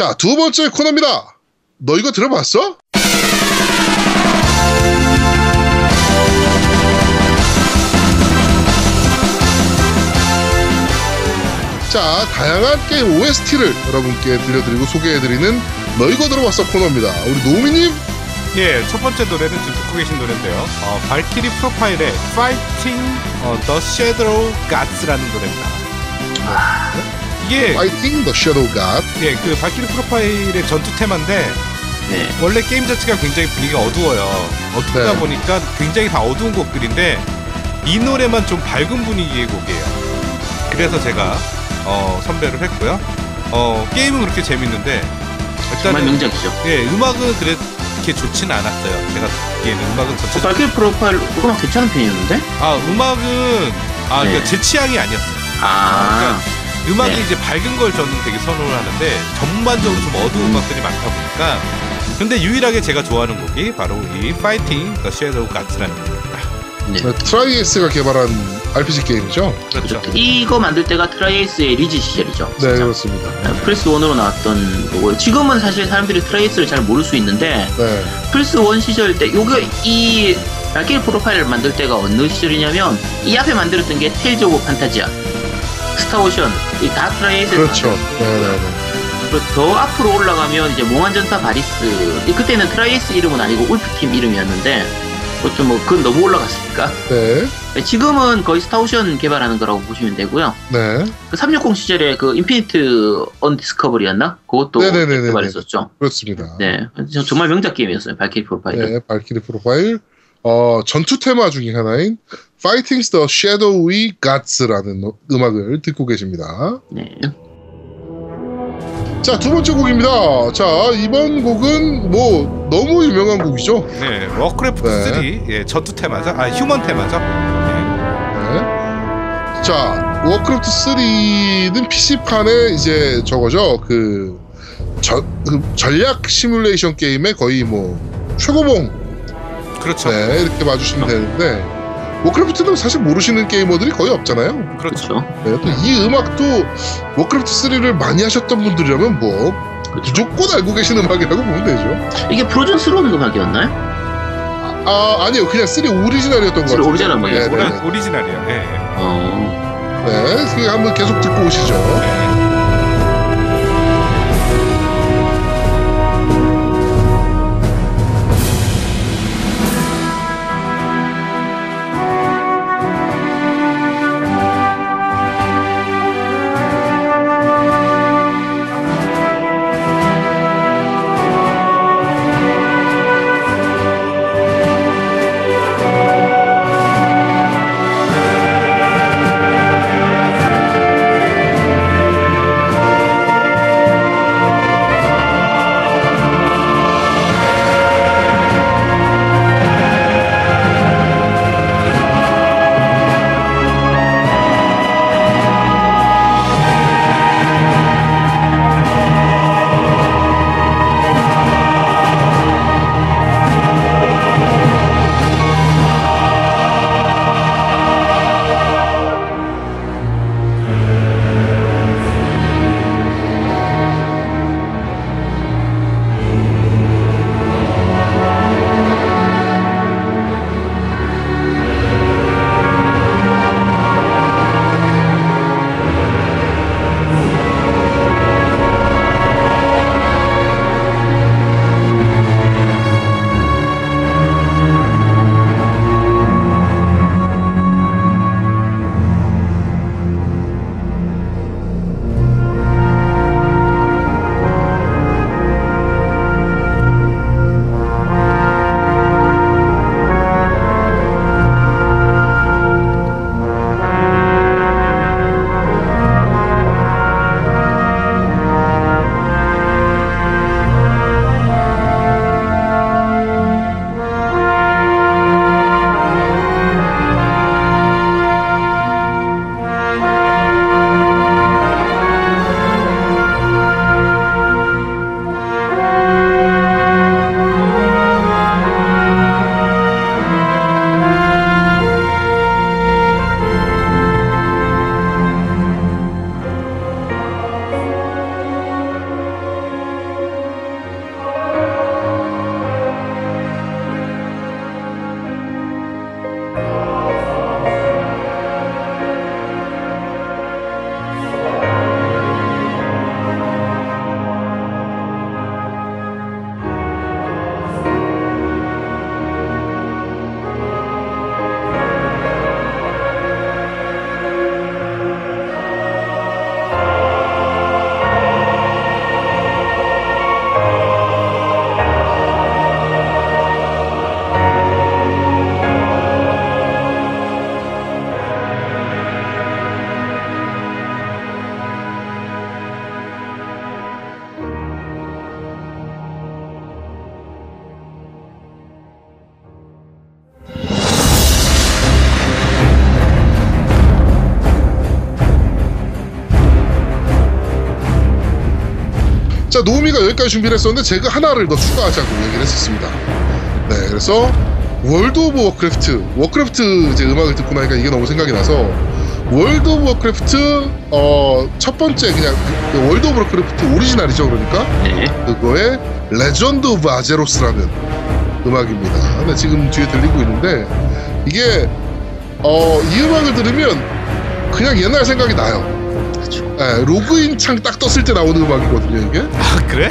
자, 두 번째 코너입니다. 너 이거 들어봤어? 자, 다양한 게임 OST를 여러분께 들려드리고 소개해드리는 너 이거 들어봤어 코너입니다. 우리 노미님 예, 첫 번째 노래는 지금 듣고 계신 노래인데요. 어, 발키리 프로파일의 Fighting 어, the Shadow Gods라는 노래입니다. 이게 Fighting the Shadow God. 예, 그 발키리 프로파일의 전투 테마인데 네. 원래 게임 자체가 굉장히 분위기가 어두워요. 어둡다 네. 보니까 굉장히 다 어두운 곡들인데 이 노래만 좀 밝은 분위기의 곡이에요. 그래서 제가 어, 선별을 했고요. 어, 게임은 그렇게 재밌는데 정말 일단은 명작이죠. 예, 음악은 그렇게 좋진 않았어요. 제가 듣기에는 음악은 어, 전체 발키리 프로파일 음악 괜찮은 편이었는데? 아 음악은 아 네. 그러니까 제 취향이 아니었어요. 아, 음악이 네. 이제 밝은 걸 저는 되게 선호를 하는데 전반적으로 좀 어두운 음악들이 많다 보니까 근데 유일하게 제가 좋아하는 곡이 바로 이 Fighting the Shadow Gods라는 곡입니다. 네. 네, 트라이에이스가 개발한 RPG 게임이죠. 그렇죠. 이거 만들 때가 트라이에이스의 리즈 시절이죠. 네, 진짜. 그렇습니다. 플스 1으로 나왔던 거고요. 지금은 사실 사람들이 트라이에이스를 잘 모를 수 있는데 네. 플스 1 시절 때 요거 이 발키리 프로파일을 만들 때가 어느 시절이냐면 이 앞에 만들었던 게 테일즈 오브 판타지아, 스타오션 이 다 트라이에이스 그렇죠. 네, 네, 네. 그리고 더 앞으로 올라가면 이제 몽환전사 바리스 이 그때는 트라이에이스 이름은 아니고 울프팀 이름이었는데 그것도 뭐 그건 너무 올라갔으니까 네. 지금은 거의 스타오션 개발하는 거라고 보시면 되고요. 네. 그 360 시절에 그 인피니트 언디스커버리였나? 그것도. 개발했었죠. 그렇습니다. 네, 저- 정말 명작 게임이었어요. 발키리 프로파일. 네, 발키리 프로파일. 어, 전투 테마 중에 하나인 Fighting the Shadowy Gods라는 노- 음악을 듣고 계십니다. 네. 자, 두 번째 곡입니다. 자, 이번 곡은 뭐 너무 유명한 곡이죠. 네, 워크래프트 네. 3 예, 전투 테마죠. 아, 휴먼 테마죠. 네. 네. 자, 워크래프트 3는 PC판에 이제 저거죠. 그, 저, 그 전략 시뮬레이션 게임의 거의 뭐 최고봉 그렇죠. 네, 이렇게 봐주시면 되는데 워크래프트는 사실 모르시는 게이머들이 거의 없잖아요. 그렇죠. 네, 또 이 음악도 워크래프트 3를 많이 하셨던 분들이라면 뭐 그렇죠. 무조건 알고 계신 음악이라고 보면 되죠. 이게 프로즌 쓰론 음악이었나요? 아 아니요, 그냥 3 오리지널이었던 것 같아요. 오리지널 음악이었어요? 네, 네, 오리, 오리지널이에요. 예. 예. 어. 네, 그 한번 계속 듣고 오시죠. 노우미가 여기까지 준비를 했었는데 제가 하나를 더 추가하자고 얘기를 했었습니다. 네, 그래서 월드 오브 워크래프트, 워크래프트 이제 음악을 듣고 나니까 이게 너무 생각이 나서 월드 오브 워크래프트 어, 첫 번째 그냥 그, 월드 오브 워크래프트 오리지널이죠 그러니까 네. 그거의 Legend of Azeroth라는 음악입니다. 근데 지금 뒤에 들리고 있는데 이게 어, 이 음악을 들으면 그냥 옛날 생각이 나요. 네, 로그인 창 딱 떴을 때 나오는 음악이거든요 이게. 아 그래?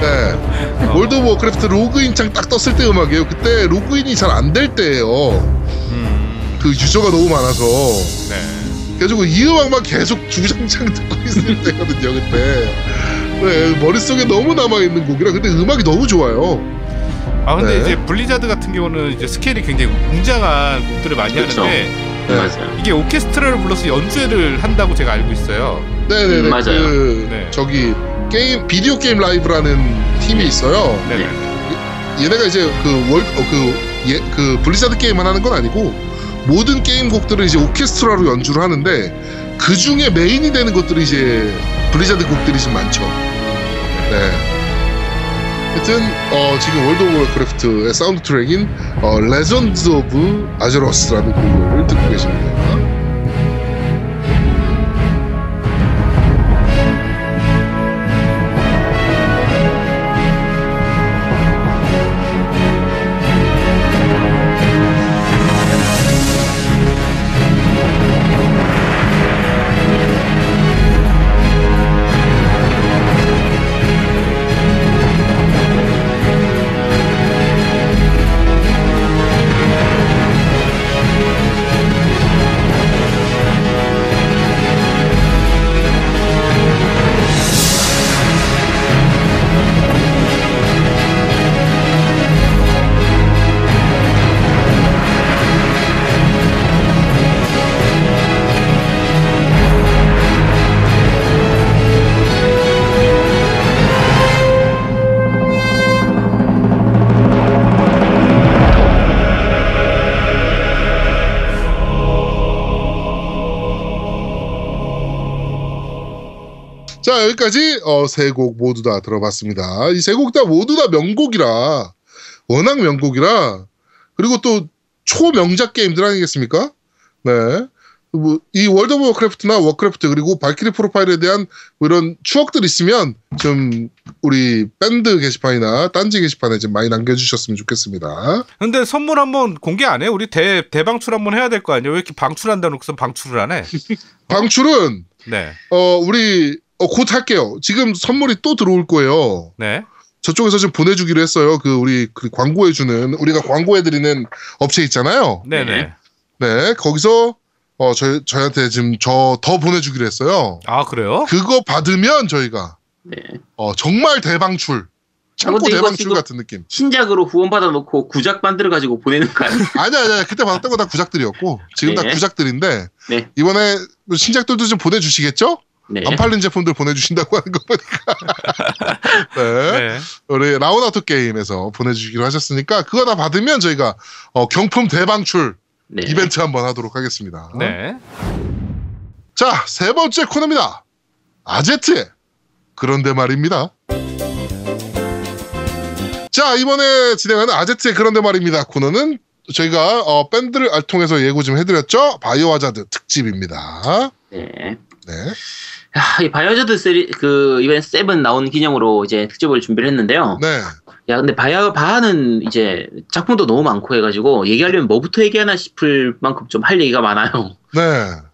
네. 어. 월드 오브 워크래프트 로그인 창 딱 떴을 때 음악이에요. 그때 로그인이 잘 안 될 때예요. 음. 그 유저가 너무 많아서. 네. 그래가지고 이 음악만 계속 주구장창 듣고 있을 때거든요 그때. 네, 머릿속에 너무 남아있는 곡이라 근데 음악이 너무 좋아요. 아 근데 네. 이제 블리자드 같은 경우는 이제 스케일이 굉장히 웅장한 곡들을 많이 그렇죠. 하는데 네. 이게 오케스트라를 불러서 연주회를 한다고 제가 알고 있어요. 네네네. 음, 맞아요. 그 네. 저기 게임 비디오 게임 라이브라는 팀이 있어요. 네네. 얘네가 이제 그 월, 어, 그, 예, 그 블리자드 게임만 하는 건 아니고 모든 게임 곡들을 이제 오케스트라로 연주를 하는데 그 중에 메인이 되는 것들이 이제 블리자드 곡들이 좀 많죠. 네. 하여튼 어, 지금 월드 오브 워크래프트의 사운드 트랙인 어, 레전드 오브 아제로스라는 곡을 듣고 계십니다. 자 여기까지 어, 세 곡 모두 다 들어봤습니다. 이 세 곡 다 모두 다 명곡이라 워낙 명곡이라 그리고 또 초명작 게임들 아니겠습니까? 네. 뭐, 이 월드 오브 워크래프트나 워크래프트 그리고 발키리 프로파일에 대한 뭐 이런 추억들 있으면 좀 우리 밴드 게시판이나 딴지 게시판에 좀 많이 남겨주셨으면 좋겠습니다. 근데 선물 한번 공개 안 해요? 우리 대 대방출 한번 해야 될 거 아니에요? 왜 이렇게 방출한다 놓고서 방출을 안 해? 방출은 네. 어 우리 어, 곧 할게요. 지금 선물이 또 들어올 거예요. 네. 저쪽에서 좀 보내주기로 했어요. 그 우리 그 광고해주는 우리가 광고해드리는 업체 있잖아요. 네네. 네, 거기서 어 저희 저희한테 지금 저 더 보내주기로 했어요. 아 그래요? 그거 받으면 저희가 네. 어 정말 대방출, 창고 대방출 지금- 같은 느낌. 신작으로 후원 받아 놓고 구작 만들어 가지고 보내는 거 아니에요? 아니야, 아니야. 그때 받았던 거 다 구작들이었고 지금 다 네. 구작들인데 네. 이번에 신작들도 좀 보내주시겠죠? 네. 안 팔린 제품들 보내주신다고 하는 거 보니까. 네. 네. 우리 라운아웃 게임에서 보내주기로 하셨으니까 그거 다 받으면 저희가 어, 경품 대방출 네. 이벤트 한번 하도록 하겠습니다. 네. 자, 세 번째 코너입니다. 아제트의 그런데 말입니다. 자, 이번에 진행하는 아제트의 그런데 말입니다. 코너는 저희가 어, 밴드를 알- 통해서 예고 좀 해드렸죠. 바이오 하자드 특집입니다. 네. 네. 야, 이 바이오하자드 3, 그, 이번에 seven 나온 기념으로 이제 특집을 준비를 했는데요. 네. 야, 근데 바이오, 바하는 이제 작품도 너무 많고 해가지고, 얘기하려면 뭐부터 얘기하나 싶을 만큼 좀 할 얘기가 많아요. 네.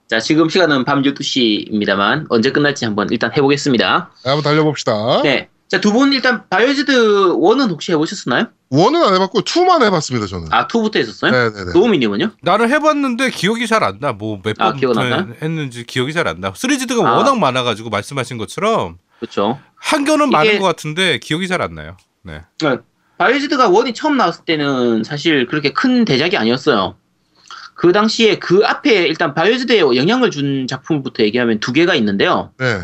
자, 지금 시간은 밤 12시입니다만, 언제 끝날지 한번 일단 해보겠습니다. 한번 달려봅시다. 네. 자, 두 분 일단 바이오하자드 1은 혹시 해보셨나요? one은 안 해봤고 투만 해봤습니다 저는. 아, 2부터 했었어요? 네네네. 노우미님은요? 나는 해봤는데 기억이 잘 안 나. 뭐 몇 아, 번 기억은 안 나요? 했는지 기억이 잘 안 나. 시리즈가 아. 워낙 많아가지고 말씀하신 것처럼 그렇죠. 한겨는 이게- 많은 것 같은데 기억이 잘 안 나요. 네. 바이오즈드가 원이 처음 나왔을 때는 사실 그렇게 큰 대작이 아니었어요. 그 당시에 그 앞에 일단 바이오즈드에 영향을 준 작품부터 얘기하면 두 개가 있는데요. 네.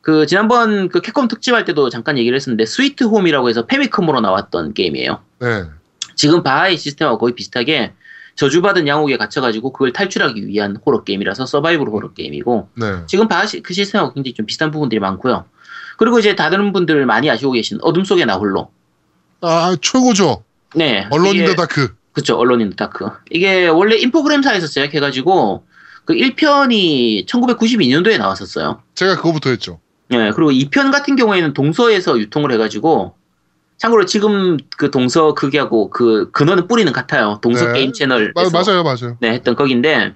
그 지난번 그 캡콤 특집할 때도 잠깐 얘기를 했었는데 스위트 홈이라고 해서 페미컴으로 나왔던 게임이에요. 네. 지금 바하의 시스템하고 거의 비슷하게 저주받은 양옥에 갇혀가지고 그걸 탈출하기 위한 호러 게임이라서 서바이벌 호러 게임이고 네. 지금 바하 시, 그 시스템하고 굉장히 좀 비슷한 부분들이 많고요. 그리고 이제 다른 분들 많이 아시고 계신 어둠 속의 나 홀로. 아, 최고죠. 네. Alone in the 이게- Dark. 그쵸, Alone in the Dark. 이게 원래 인포그램사에서 제작해가지고, 그 1편이 1992년도에 나왔었어요. 제가 그거부터 했죠. 예, 그리고 2편 같은 경우에는 동서에서 유통을 해가지고, 참고로 지금 그 동서 그게하고 그 근원은 뿌리는 같아요. 동서 네. 게임 채널. 마- 맞아요, 맞아요. 네, 했던 거긴데,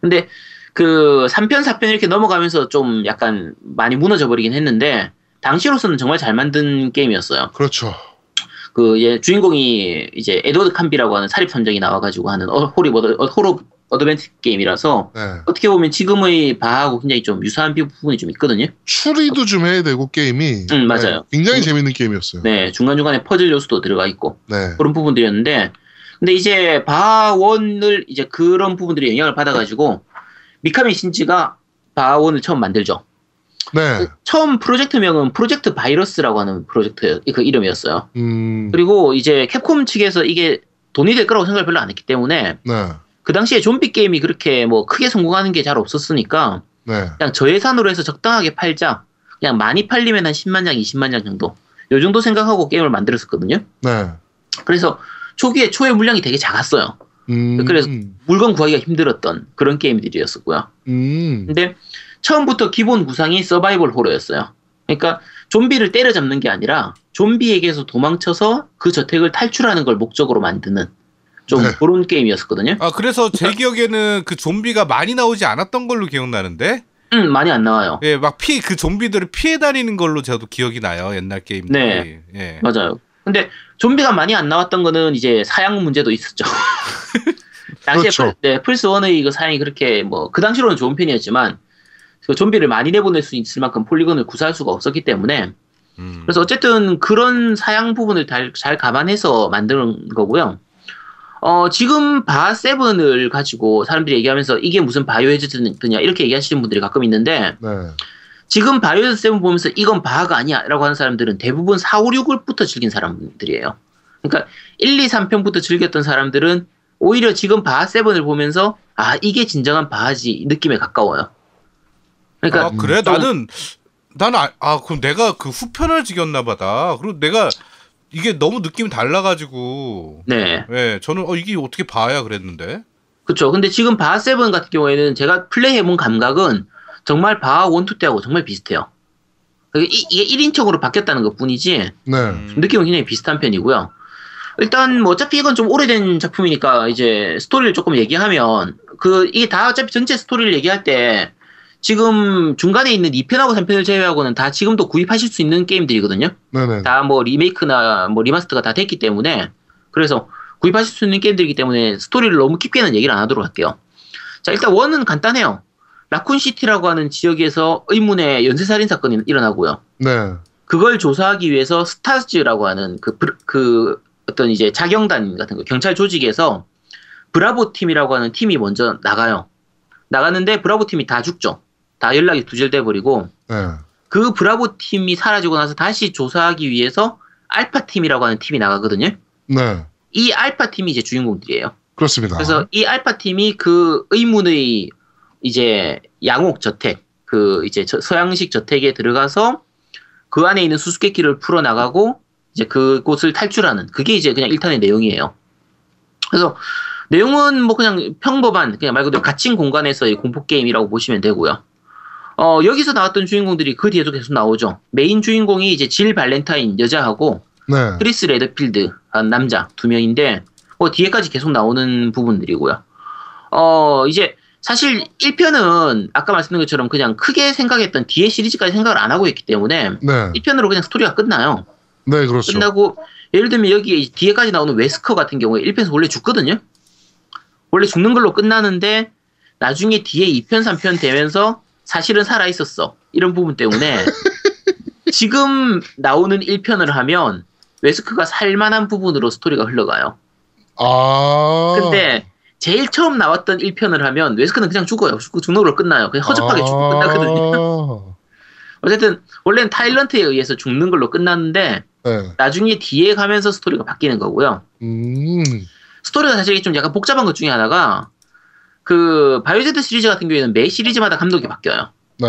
근데 그 3편, 4편 이렇게 넘어가면서 좀 약간 많이 무너져 버리긴 했는데, 당시로서는 정말 잘 만든 게임이었어요. 그렇죠. 그 예, 주인공이 이제 에드워드 캄비라고 하는 사립 탐정이 나와가지고 하는 어, 호리 어드, 어, 호러 어드벤처 게임이라서 네. 어떻게 보면 지금의 바하하고 굉장히 좀 유사한 부분이 좀 있거든요. 추리도 좀 해야 되고 게임이. 음, 맞아요. 네, 굉장히 음. 재밌는 게임이었어요. 네. 네, 중간 중간에 퍼즐 요소도 들어가 있고 그런 부분들이었는데, 근데 이제 바원을 이제 그런 부분들이 영향을 받아가지고 미카미 신지가 바원을 처음 만들죠. 네. 처음 프로젝트명은 프로젝트 바이러스라고 하는 프로젝트 그 이름이었어요. 음, 그리고 이제 캡콤 측에서 이게 돈이 될 거라고 생각을 별로 안 했기 때문에 네. 그 당시에 좀비 게임이 그렇게 뭐 크게 성공하는 게 잘 없었으니까 네. 그냥 저예산으로 해서 적당하게 팔자. 그냥 많이 팔리면 한 10만 장, 20만 장 정도. 요 정도 생각하고 게임을 만들었었거든요. 네. 그래서 초기에 초회 물량이 되게 작았어요. 음, 그래서- 물건 구하기가 힘들었던 그런 게임들이었었고요. 음, 근데 처음부터 기본 구상이 서바이벌 호러였어요. 그러니까 좀비를 때려잡는 게 아니라 좀비에게서 도망쳐서 그 저택을 탈출하는 걸 목적으로 만드는 좀 네. 그런 게임이었었거든요. 아 그래서 제 기억에는 그 좀비가 많이 나오지 않았던 걸로 기억나는데 음, 많이 안 나와요. 예 막 피 그 좀비들을 피해 다니는 걸로 저도 기억이 나요 옛날 게임들이 네. 예. 맞아요. 근데 좀비가 많이 안 나왔던 거는 이제 사양 문제도 있었죠. 당시에 그렇죠. 플, 네, 플스 1의 그 사양이 그렇게 뭐 그 당시로는 좋은 편이었지만 그 좀비를 많이 내보낼 수 있을 만큼 폴리곤을 구사할 수가 없었기 때문에 음. 그래서 어쨌든 그런 사양 부분을 잘, 잘 감안해서 만드는 거고요. 어, 지금 바하 seven을 가지고 사람들이 얘기하면서 이게 무슨 바이오하자드냐 이렇게 얘기하시는 분들이 가끔 있는데 네. 지금 바이오하자드 seven 보면서 이건 바하가 아니야 라고 하는 사람들은 대부분 4, 5, 6을부터 즐긴 사람들이에요. 그러니까 1, 2, 3편부터 즐겼던 사람들은 오히려 지금 바하 seven을 보면서 아 이게 진정한 바하지 느낌에 가까워요. 그러니까 아 그래 좀- 나는 나는 아, 아, 그럼 내가 그 후편을 즐겼나 보다 그리고 내가 이게 너무 느낌이 달라가지고 네예 저는 어 이게 어떻게 바하야 그랬는데 그렇죠. 근데 지금 바하 seven 같은 경우에는 제가 플레이해본 감각은 정말 바하 one two 때하고 정말 비슷해요. 이- 이게 1인칭으로 바뀌었다는 것 뿐이지 네. 음. 느낌은 굉장히 비슷한 편이고요. 일단 뭐 어차피 이건 좀 오래된 작품이니까 이제 스토리를 조금 얘기하면 그 이게 다 어차피 전체 스토리를 얘기할 때 지금 중간에 있는 2편하고 3편을 제외하고는 다 지금도 구입하실 수 있는 게임들이거든요. 다 뭐 리메이크나 뭐 리마스터가 다 됐기 때문에 그래서 구입하실 수 있는 게임들이기 때문에 스토리를 너무 깊게는 얘기를 안 하도록 할게요. 자 일단 원은 간단해요. 라쿤시티라고 하는 지역에서 의문의 연쇄살인 사건이 일어나고요. 네. 그걸 조사하기 위해서 스타즈라고 하는 그, 그 어떤 이제 자경단 같은 거 경찰 조직에서 브라보 팀이라고 하는 팀이 먼저 나가요. 나가는데 브라보 팀이 다 죽죠. 다 연락이 두절돼 버리고 네. 그 브라보 팀이 사라지고 나서 다시 조사하기 위해서 알파 팀이라고 하는 팀이 나가거든요. 네. 이 알파 팀이 이제 주인공들이에요. 그렇습니다. 그래서 이 알파 팀이 그 의문의 이제 양옥 저택, 그 이제 저- 서양식 저택에 들어가서 그 안에 있는 수수께끼를 풀어 나가고 이제 그곳을 탈출하는 그게 이제 그냥 1탄의 내용이에요. 그래서 내용은 뭐 그냥 평범한 그냥 말 그대로 갇힌 공간에서의 공포 게임이라고 보시면 되고요. 어, 여기서 나왔던 주인공들이 그 뒤에도 계속 나오죠. 메인 주인공이 이제 질 발렌타인 여자하고 네. 크리스 레드필드 한 남자 두 명인데 뭐 뒤에까지 계속 나오는 부분들이고요. 어 이제 사실 1편은 아까 말씀드린 것처럼 그냥 크게 생각했던 뒤에 시리즈까지 생각을 안 하고 있기 때문에 네. 1편으로 그냥 스토리가 끝나요. 네, 그렇죠. 끝나고 예를 들면 여기 뒤에까지 나오는 웨스커 같은 경우에 1편에서 원래 죽거든요. 원래 죽는 걸로 끝나는데 나중에 뒤에 2편, 3편 되면서 사실은 살아 있었어. 이런 부분 때문에 지금 나오는 1편을 하면 웨스커가 살만한 부분으로 스토리가 흘러가요. 아. 근데 제일 처음 나왔던 1편을 하면 웨스커는 그냥 죽어요. 죽고 죽는 걸로 끝나요. 그냥 허접하게 아. 죽고 끝나거든요. 어쨌든 원래는 타일런트에 의해서 죽는 걸로 끝났는데 네. 나중에 뒤에 가면서 스토리가 바뀌는 거고요. 음. 스토리가 사실 좀 약간 복잡한 것 중에 하나가 그 바이오하자드 시리즈 같은 경우에는 매 시리즈마다 감독이 바뀌어요. 네.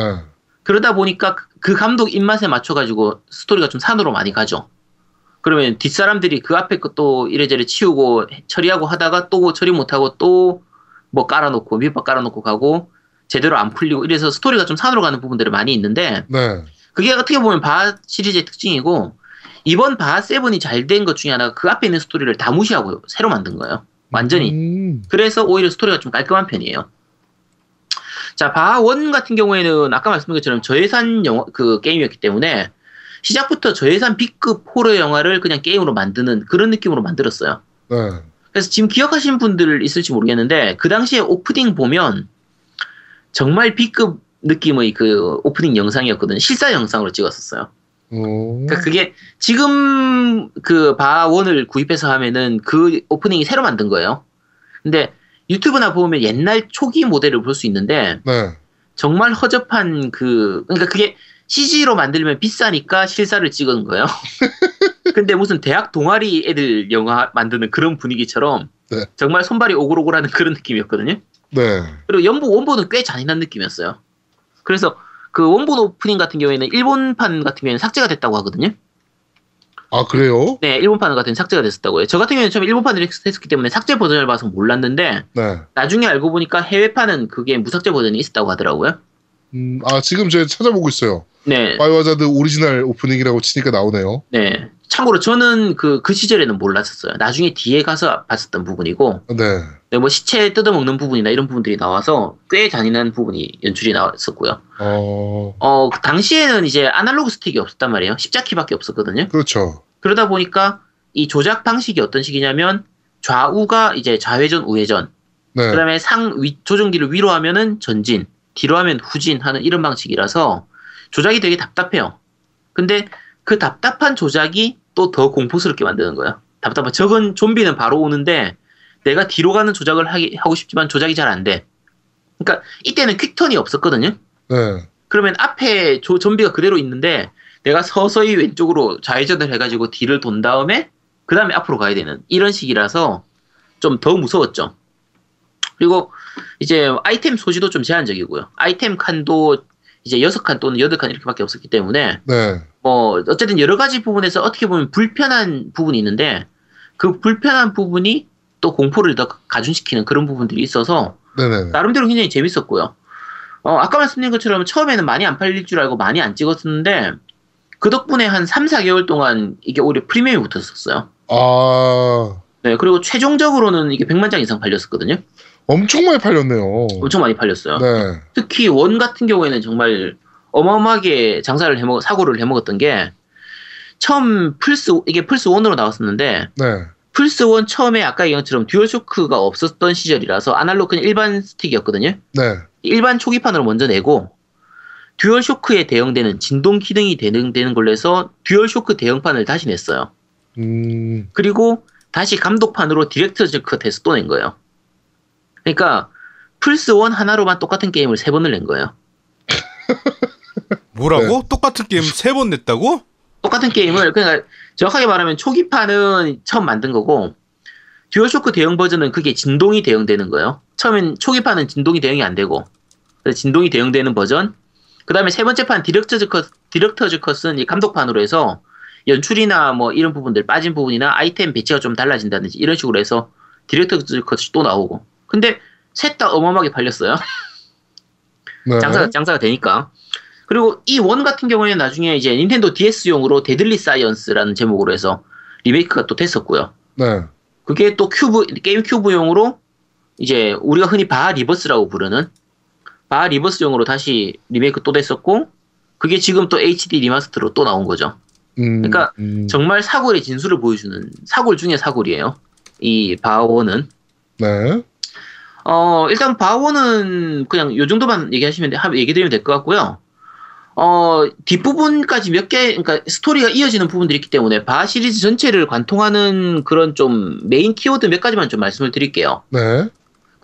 그러다 보니까 그- 그 감독 입맛에 맞춰가지고 스토리가 좀 산으로 많이 가죠. 그러면 뒷사람들이 그 앞에 것도 이래저래 치우고 처리하고 하다가 또 처리 못하고 또 뭐 깔아놓고 밑밥 깔아놓고 가고 제대로 안 풀리고 이래서 스토리가 좀 산으로 가는 부분들이 많이 있는데 네. 그게 어떻게 보면 바 시리즈의 특징이고 이번 바 세븐이 잘 된 것 중에 하나가 그 앞에 있는 스토리를 다 무시하고 새로 만든 거예요. 완전히. 음, 그래서 오히려 스토리가 좀 깔끔한 편이에요. 자, 바원 같은 경우에는 아까 말씀드린 것처럼 저예산 영화, 그 게임이었기 때문에 시작부터 저예산 B급 호러 영화를 그냥 게임으로 만드는 그런 느낌으로 만들었어요. 네. 그래서 지금 기억하시는 분들 있을지 모르겠는데 그 당시에 오프닝 보면 정말 B급 느낌의 그 오프닝 영상이었거든요. 실사 영상으로 찍었었어요. 어, 그러니까 그게 지금 그 바원을 구입해서 하면은 그 오프닝이 새로 만든 거예요. 근데 유튜브나 보면 옛날 초기 모델을 볼 수 있는데 네. 정말 허접한 그 그러니까 그게 CG로 만들면 비싸니까 실사를 찍은 거예요. 근데 무슨 대학 동아리 애들 영화 만드는 그런 분위기처럼 네. 정말 손발이 오글오글하는 그런 느낌이었거든요. 네. 그리고 연보 원본은 꽤 잔인한 느낌이었어요. 그래서 그 원본 오프닝 같은 경우에는 일본판 같은 경우에는 삭제가 됐다고 하거든요. 아, 그래요? 네, 일본판 같은 경우는 삭제가 됐었다고 해요. 저 같은 경우에는 처음에 일본판을 했- 했었기 때문에 삭제 버전을 봐서 몰랐는데 네. 나중에 알고 보니까 해외판은 그게 무삭제 버전이 있었다고 하더라고요. 음, 아, 지금 제가 찾아보고 있어요. 네, 바이오하자드 오리지널 오프닝이라고 치니까 나오네요. 네. 참고로 저는 그, 그 시절에는 몰랐었어요. 나중에 뒤에 가서 봤었던 부분이고, 네. 네, 뭐 시체 뜯어먹는 부분이나 이런 부분들이 나와서 꽤 잔인한 부분이 연출이 나왔었고요. 어, 어, 그 당시에는 이제 아날로그 스틱이 없었단 말이에요. 십자키밖에 없었거든요. 그렇죠. 그러다 보니까 이 조작 방식이 어떤 식이냐면 좌우가 이제 좌회전, 우회전, 네. 그다음에 상 위, 조종기를 위로 하면은 전진, 뒤로 하면 후진 하는 이런 방식이라서 조작이 되게 답답해요. 근데 그 답답한 조작이 또 더 공포스럽게 만드는 거예요. 답답한 적은 좀비는 바로 오는데 내가 뒤로 가는 조작을 하기, 하고 싶지만 조작이 잘 안 돼. 그러니까 이때는 퀵턴이 없었거든요. 네. 그러면 앞에 조, 좀비가 그대로 있는데 내가 서서히 왼쪽으로 좌회전을 해가지고 뒤를 돈 다음에 그 다음에 앞으로 가야 되는 이런 식이라서 좀 더 무서웠죠. 그리고 이제 아이템 소지도 좀 제한적이고요. 아이템 칸도 이제 여섯 칸 또는 여덟 칸 이렇게밖에 없었기 때문에 네. 뭐 어쨌든 여러 가지 부분에서 어떻게 보면 불편한 부분이 있는데 그 불편한 부분이 또 공포를 더 가중시키는 그런 부분들이 있어서 네네. 나름대로 굉장히 재밌었고요. 어, 아까 말씀드린 것처럼 처음에는 많이 안 팔릴 줄 알고 많이 안 찍었었는데 그 덕분에 한 3, 4개월 동안 이게 오히려 프리미엄이 붙었었어요. 아, 네, 그리고 최종적으로는 이게 100만 장 이상 팔렸었거든요. 엄청 많이 팔렸네요. 엄청 많이 팔렸어요. 네. 특히 원 같은 경우에는 정말 어마어마하게 장사를 해먹, 사고를 해먹었던 게 처음 플스, 이게 플스 1으로 나왔었는데 네. 플스 1 처음에 아까 얘기한 것처럼 DualShock가 없었던 시절이라서 아날로그 그냥 일반 스틱이었거든요. 네. 일반 초기판으로 먼저 내고 DualShock에 대응되는 진동 기능이 대응되는 걸로 해서 DualShock 대응판을 다시 냈어요. 음, 그리고 다시 감독판으로 Director's Cut해서 또 낸 거예요. 그러니까 플스1 하나로만 똑같은 게임을 세 번을 낸 거예요. 뭐라고? 똑같은 게임 세 번 냈다고? 똑같은 게임을 그러니까 정확하게 말하면 초기판은 처음 만든 거고 DualShock 대응 버전은 그게 진동이 대응되는 거예요. 처음엔 초기판은 진동이 대응이 안 되고 그래서 진동이 대응되는 버전. 그 다음에 세 번째 판 Director's Cut Director's Cut은 이 감독판으로 해서 연출이나 뭐 이런 부분들 빠진 부분이나 아이템 배치가 좀 달라진다든지 이런 식으로 해서 Director's Cut이 또 나오고. 근데 셋 다 어마어마하게 팔렸어요. 네. 장사가 장사가 되니까. 그리고 이 원 같은 경우에는 나중에 이제 닌텐도 DS용으로 Deadly Silence라는 제목으로 해서 리메이크가 또 됐었고요. 네. 그게 또 큐브 게임 큐브용으로 이제 우리가 흔히 바 Rebirth라고 부르는 바 Rebirth용으로 다시 리메이크 또 됐었고 그게 지금 또 HD 리마스터로 또 나온 거죠. 음, 그러니까 음, 정말 사골의 진수를 보여주는 사골 중의 사골이에요. 이 바원은 네. 어, 일단 바원은 그냥 요 정도만 얘기하시면, 돼- 하- 얘기 드리면 될 것 같고요. 어, 뒷부분까지 몇 개, 그러니까 스토리가 이어지는 부분들이 있기 때문에 바 시리즈 전체를 관통하는 그런 좀 메인 키워드 몇 가지만 좀 말씀을 드릴게요. 네.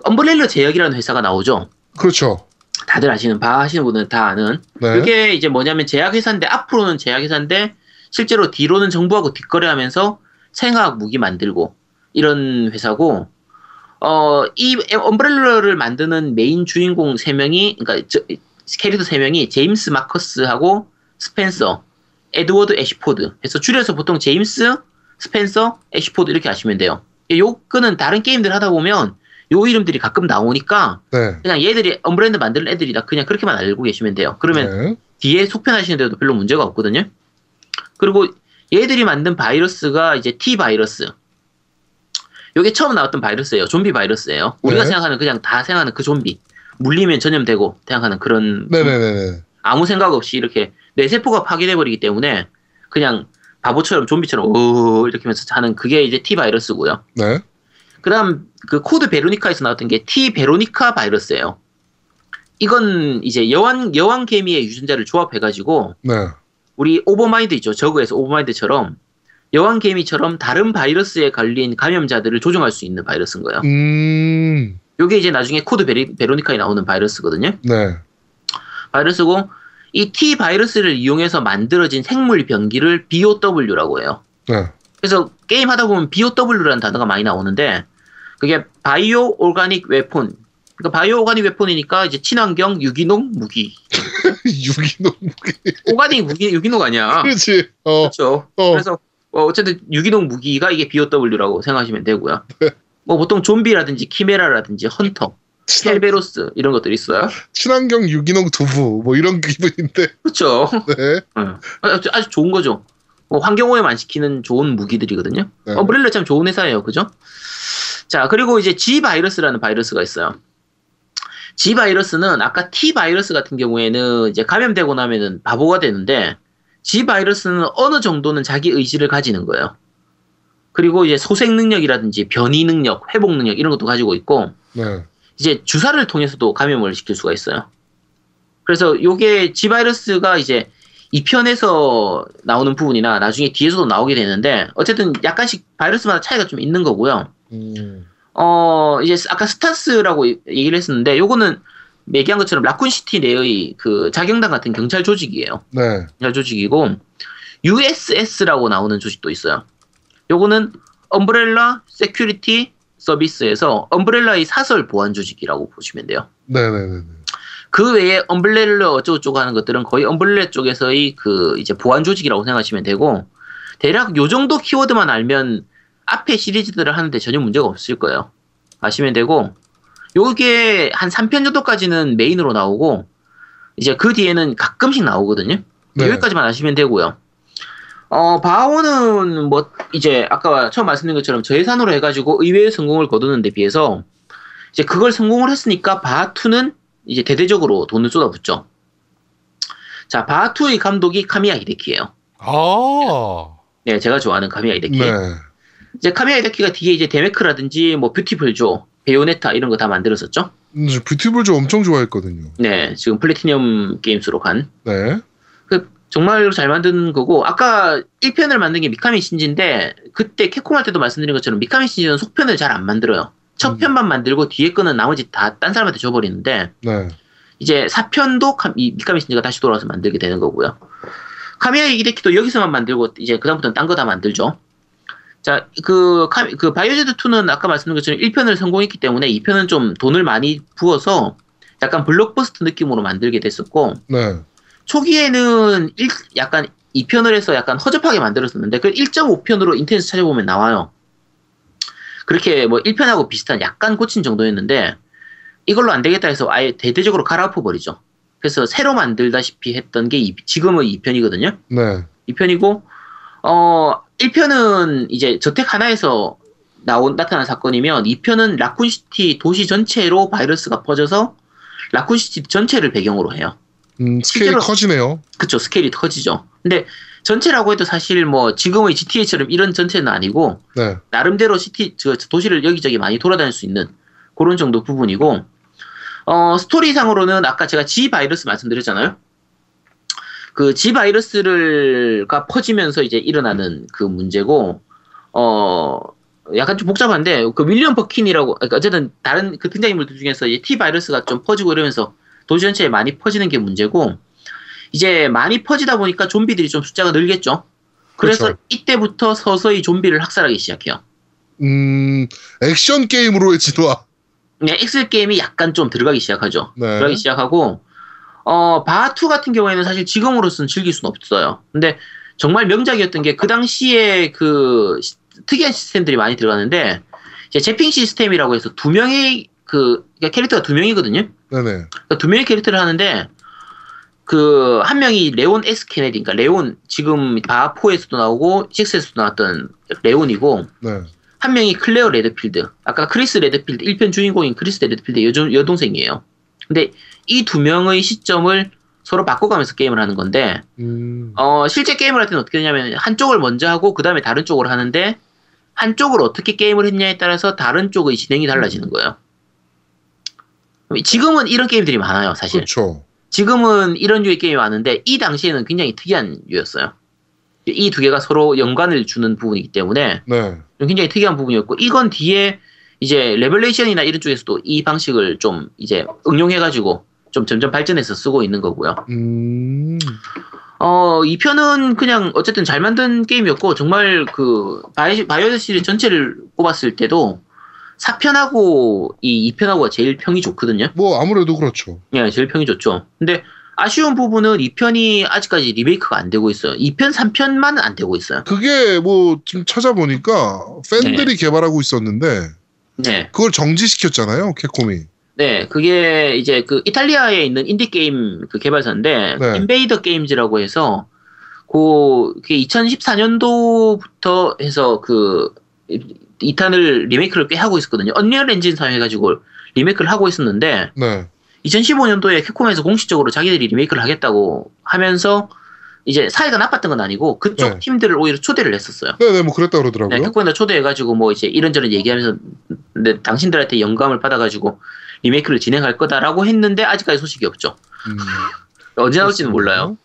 Umbrella 제약이라는 회사가 나오죠. 그렇죠. 다들 아시는, 바 하시는 분은 다 아는. 네. 그게 이제 뭐냐면 제약회사인데, 앞으로는 제약회사인데, 실제로 뒤로는 정부하고 뒷거래하면서 생화학 무기 만들고, 이런 회사고, 어, 이 Umbrella를 만드는 메인 주인공 3명이, 그러니까 저, 캐릭터 세 명이 제임스 마커스하고 스펜서, 에드워드 애쉬포드. 해서 줄여서 보통 제임스, 스펜서, 애쉬포드 이렇게 하시면 돼요. 요 끈은 다른 게임들 하다 보면 요 이름들이 가끔 나오니까 네. 그냥 얘들이 Umbrella 만드는 애들이다. 그냥 그렇게만 알고 계시면 돼요. 그러면 네. 뒤에 속편하시는데도 별로 문제가 없거든요. 그리고 얘들이 만든 바이러스가 이제 T 바이러스. 요게 처음 나왔던 바이러스예요. 좀비 바이러스예요. 우리가 네. 생각하는 그냥 다 생각하는 그 좀비. 물리면 전염되고 생각하는 그런 네네네네. 아무 생각 없이 이렇게 내 세포가 파괴돼 버리기 때문에 그냥 바보처럼 좀비처럼 오 이렇게 하면서 하는 그게 이제 T 바이러스고요. 네. 그다음 그 Code Veronica에서 나왔던 게 T Veronica 바이러스예요. 이건 이제 여왕 여왕 개미의 유전자를 조합해 가지고 네. 우리 Overmind 있죠. Zerg에서 Overmind처럼 여왕 개미처럼 다른 바이러스에 걸린 감염자들을 조종할 수 있는 바이러스인 거예요. 음. 요게 이제 나중에 Code Ver-, Veronica에 나오는 바이러스거든요. 네. 바이러스고 이 T 바이러스를 이용해서 만들어진 생물 병기를 BOW라고 해요. 네. 그래서 게임 하다 보면 BOW라는 단어가 많이 나오는데 그게 Bio Organic Weapon. 그러니까 Bio Organic Weapon이니까 이제 친환경 유기농 무기. 유기농. organic 무기 유기농 아니야. 그렇지. 어. 그렇죠. 어. 그래서 어, 어쨌든 유기농 무기가 이게 BOW라고 생각하시면 되고요. 뭐 보통 좀비라든지 키메라라든지 헌터, 친환, 켈베로스 이런 것들이 있어요. 친환경 유기농 두부 뭐 이런 기분인데. 그렇죠. 네. 어. 아주, 좋은 거죠. 뭐 환경오염 안 시키는 좋은 무기들이거든요. 네. 엄브렐라 참 좋은 회사예요. 그죠? 자, 그리고 이제 G 바이러스라는 바이러스가 있어요. G 바이러스는 아까 T 바이러스 같은 경우에는 이제 감염되고 나면은 바보가 되는데 G 바이러스는 어느 정도는 자기 의지를 가지는 거예요. 그리고 이제 소생 능력이라든지 변이 능력, 회복 능력 이런 것도 가지고 있고 네. 이제 주사를 통해서도 감염을 시킬 수가 있어요. 그래서 요게 G 바이러스가 이제 2편에서 나오는 부분이나 나중에 뒤에서도 나오게 되는데 어쨌든 약간씩 바이러스마다 차이가 좀 있는 거고요. 음. 어 이제 아까 스타스라고 얘기를 했었는데 요거는 얘기한 것처럼 라쿤시티 내의 그 자경단 같은 경찰 조직이에요. 네. 경찰 조직이고 USS라고 나오는 조직도 있어요. 요거는 Umbrella Security Service에서 Umbrella의 사설 보안 조직이라고 보시면 돼요. 네네네. 그 외에 Umbrella 어쩌고저쩌고 하는 것들은 거의 Umbrella 쪽에서의 그 이제 보안 조직이라고 생각하시면 되고 대략 요 정도 키워드만 알면 앞에 시리즈들을 하는데 전혀 문제가 없을 거예요. 아시면 되고 요게 한 3편 정도까지는 메인으로 나오고 이제 그 뒤에는 가끔씩 나오거든요. 네. 여기까지만 아시면 되고요. 어, 바오는 뭐 이제 아까 처음 말씀드린 것처럼 저예산으로 해가지고 의외의 성공을 거두는 데 비해서 이제 그걸 성공을 했으니까 바투는 이제 대대적으로 돈을 쏟아붓죠. 자, 바투의 감독이 카미야 히데키예요. 아. 네, 제가 좋아하는 카미야 히데키. 네. 이제 카미야 히데키가 뒤에 이제 데메크라든지 뭐 Viewtiful Joe, Bayonetta 이런 거 다 만들었었죠. 음, 저 Viewtiful Joe 엄청 좋아했거든요. 네, 지금 Platinum Games로 간. 네. 그 정말 잘 만든 거고 아까 1편을 만든 게 미카미 신지인데 그때 캡콤 할 때도 말씀드린 것처럼 미카미 신지는 속편을 잘 안 만들어요. 첫 음. 편만 만들고 뒤에 거는 나머지 다 딴 사람한테 줘버리는데 네. 이제 4편도 이 미카미 신지가 다시 돌아와서 만들게 되는 거고요. 카미야 이데키도 여기서만 만들고 이제 그다음부터는 딴 거 다 만들죠. 자, 그, 카- 그 바이오제드 2는 아까 말씀드린 것처럼 1편을 성공했기 때문에 2편은 좀 돈을 많이 부어서 약간 블록버스터 느낌으로 만들게 됐었고 네. 초기에는 일- 약간 2편을 해서 약간 허접하게 만들었었는데 그 1.5편으로 인터넷 찾아보면 나와요. 그렇게 뭐 1편하고 비슷한 약간 고친 정도였는데 이걸로 안 되겠다 해서 아예 대대적으로 갈아엎어 버리죠. 그래서 새로 만들다시피 했던 게 이- 지금의 2편이거든요. 네. 2편이고 어 1편은 이제 저택 하나에서 나온 나타난 사건이면 2편은 라쿤시티 도시 전체로 바이러스가 퍼져서 라쿤시티 전체를 배경으로 해요. 음, 스케일이 커지네요. 그쵸 스케일이 커지죠. 근데 전체라고 해도 사실 뭐 지금의 GTA처럼 이런 전체는 아니고 네. 나름대로 시티 저 도시를 여기저기 많이 돌아다닐 수 있는 그런 정도 부분이고 어 스토리상으로는 아까 제가 G 바이러스 말씀드렸잖아요. 그 G 바이러스를가 퍼지면서 이제 일어나는 그 문제고 어 약간 좀 복잡한데 그 윌리엄 버킨이라고 그러니까 어쨌든 다른 그 등장인물들 중에서 이제 T 바이러스가 좀 퍼지고 이러면서 도시 전체에 많이 퍼지는 게 문제고 이제 많이 퍼지다 보니까 좀비들이 좀 숫자가 늘겠죠. 그래서 그렇죠. 이때부터 서서히 좀비를 학살하기 시작해요. 음, 액션 게임으로의 진화. 네, 엑셀 게임이 약간 좀 들어가기 시작하죠. 네. 들어가기 시작하고 어, 바투 같은 경우에는 사실 지금으로서는 즐길 수는 없어요. 근데 정말 명작이었던 게 그 당시에 그 시- 특이한 시스템들이 많이 들어가는데 이제 재핑 시스템이라고 해서 두 명의 그 그러니까 캐릭터가 두 명이거든요. 네네. 그러니까 두 명의 캐릭터를 하는데 그 한 명이 레온 S 케네디, 그러니까 레온 지금 바포에서도 나오고 6에서도 나왔던 레온이고 네. 한 명이 클레어 레드필드. 아까 크리스 레드필드 1편 주인공인 크리스 레드필드 여, 여동생이에요. 근데 이 두 명의 시점을 서로 바꿔가면서 게임을 하는 건데 음. 어, 실제 게임을 할 때는 어떻게 되냐면 한쪽을 먼저 하고 그 다음에 다른 쪽으로 하는데 한쪽을 어떻게 게임을 했냐에 따라서 다른 쪽의 진행이 달라지는 거예요. 지금은 이런 게임들이 많아요, 사실. 그렇죠. 지금은 이런 류의 게임이 많은데 이 당시에는 굉장히 특이한 류였어요. 이 두 개가 서로 연관을 주는 부분이기 때문에 네. 굉장히 특이한 부분이었고 이건 뒤에 이제 Revelation이나 이런 쪽에서도 이 방식을 좀 이제 응용해가지고 좀 점점 발전해서 쓰고 있는 거고요. 음. 어, 이 편은 그냥 어쨌든 잘 만든 게임이었고 정말 그 바이, 바이오하자드 시리즈 전체를 꼽았을 때도 4편하고 이 2편하고가 제일 평이 좋거든요. 뭐 아무래도 그렇죠. 예, 제일 평이 좋죠. 근데 아쉬운 부분은 2편이 아직까지 리메이크가 안 되고 있어요. 2편, 3편만 안 되고 있어요. 그게 뭐 지금 찾아보니까 팬들이 개발하고 있었는데 네. 그걸 정지시켰잖아요. 캡콤이. 네, 그게 이제 그 이탈리아에 있는 인디 게임 그 개발사인데 네. Invader Games라고 해서 그 2014년도부터 해서 그 2탄을 리메이크를 꽤 하고 있었거든요. Unreal Engine 사용해가지고 리메이크를 하고 있었는데 네. 2015년도에 캡콤에서 공식적으로 자기들이 리메이크를 하겠다고 하면서 이제 사이가 나빴던 건 아니고 그쪽 네. 팀들을 오히려 초대를 했었어요. 네네 뭐 그랬다 그러더라고요. 네, 캡콤에다 초대해가지고 뭐 이제 이런저런 얘기하면서 근데 당신들한테 영감을 받아가지고 리메이크를 진행할 거다라고 했는데 아직까지 소식이 없죠. 음, 언제 나올지는. 몰라요.